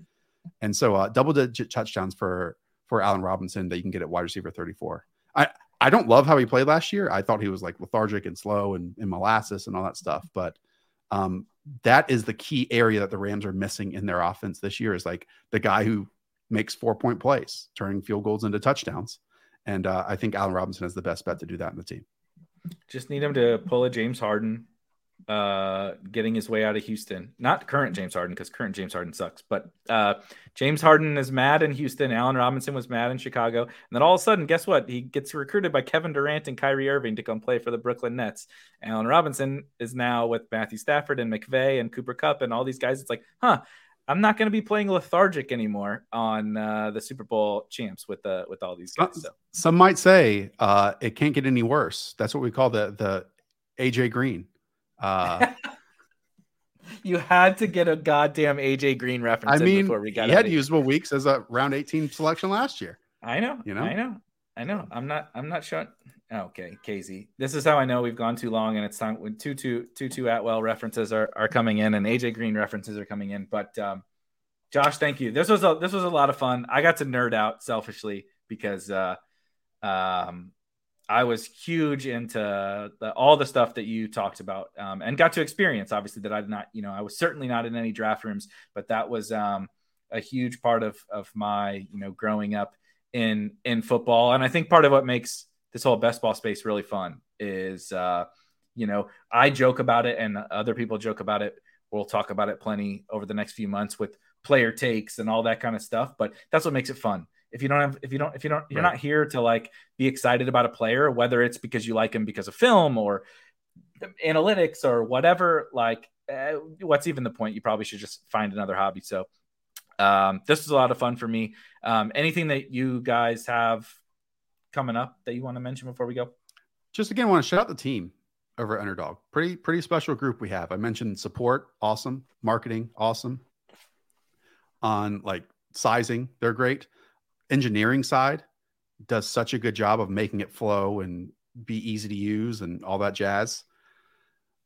And so, uh, double digit touchdowns for for Allen Robinson that you can get at wide receiver 34. I I don't love how he played last year. I thought he was like lethargic and slow and, and molasses and all that stuff, but um, that is the key area that the Rams are missing in their offense this year is like the guy who makes four point plays, turning field goals into touchdowns. And uh, I think Allen Robinson is the best bet to do that in the team. Just need him to pull a James Harden, uh, getting his way out of Houston. Not current James Harden, because current James Harden sucks. But uh, James Harden is mad in Houston. Allen Robinson was mad in Chicago. And then all of a sudden, guess what? He gets recruited by Kevin Durant and Kyrie Irving to come play for the Brooklyn Nets. Allen Robinson is now with Matthew Stafford and McVay and Cooper Kupp and all these guys. It's like, huh, I'm not going to be playing lethargic anymore on uh, the Super Bowl champs with the with all these guys. So. Some might say uh, it can't get any worse. That's what we call the the AJ Green. Uh, you had to get a goddamn AJ Green reference. I mean, before we got he had usable weeks as a round 18 selection last year. I know. You know. I know. I know. I'm not. I'm not sure. Okay, Casey. This is how I know we've gone too long, and it's time when two two two two Atwell references are, are coming in, and AJ Green references are coming in. But um, Josh, thank you. This was a this was a lot of fun. I got to nerd out selfishly because uh, um, I was huge into the, all the stuff that you talked about, um, and got to experience. Obviously, that I did not, you know, I was certainly not in any draft rooms, but that was um, a huge part of of my, you know, growing up in in football, and I think part of what makes this whole best ball space really fun is uh, you know i joke about it and other people joke about it. We'll talk about it plenty over the next few months with player takes and all that kind of stuff but that's what makes it fun. If you don't have if you don't if you don't you're right. not here to like be excited about a player whether it's because you like him because of film or analytics or whatever like uh, what's even the point? You probably should just find another hobby. So um, this was a lot of fun for me. Um, anything that you guys have coming up that you want to mention before we go? Just again, want to shout out the team over at Underdog. Pretty pretty special group we have. I mentioned support, awesome. Marketing, awesome. On like sizing, they're great. Engineering side does such a good job of making it flow and be easy to use and all that jazz.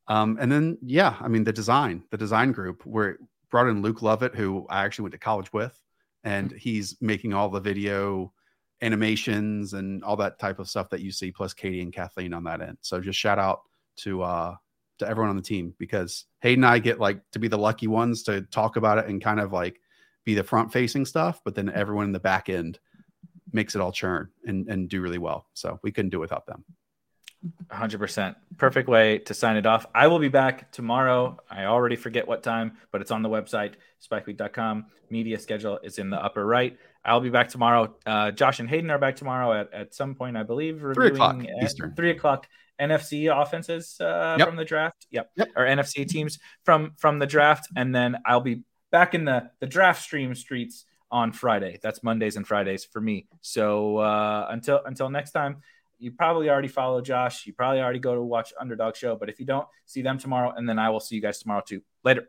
Um, and then yeah, I mean the design, the design group where it brought in Luke Lovett, who I actually went to college with, and he's making all the video animations and all that type of stuff that you see, plus Katie and Kathleen on that end. So just shout out to uh to everyone on the team because Hayden and I get like to be the lucky ones to talk about it and kind of like be the front facing stuff, but then everyone in the back end makes it all churn and, and do really well. So we couldn't do it without them. 100%. Perfect way to sign it off. I will be back tomorrow. I already forget what time, but it's on the website, spikeweek.com. Media schedule is in the upper right. I'll be back tomorrow. Uh, Josh and Hayden are back tomorrow at, at some point, I believe. Three o'clock Eastern. Three o'clock NFC offenses uh, yep. from the draft. Yep. yep. Or NFC teams from from the draft, and then I'll be back in the the draft stream streets on Friday. That's Mondays and Fridays for me. So uh, until until next time, you probably already follow Josh. You probably already go to watch Underdog Show. But if you don't, see them tomorrow, and then I will see you guys tomorrow too. Later.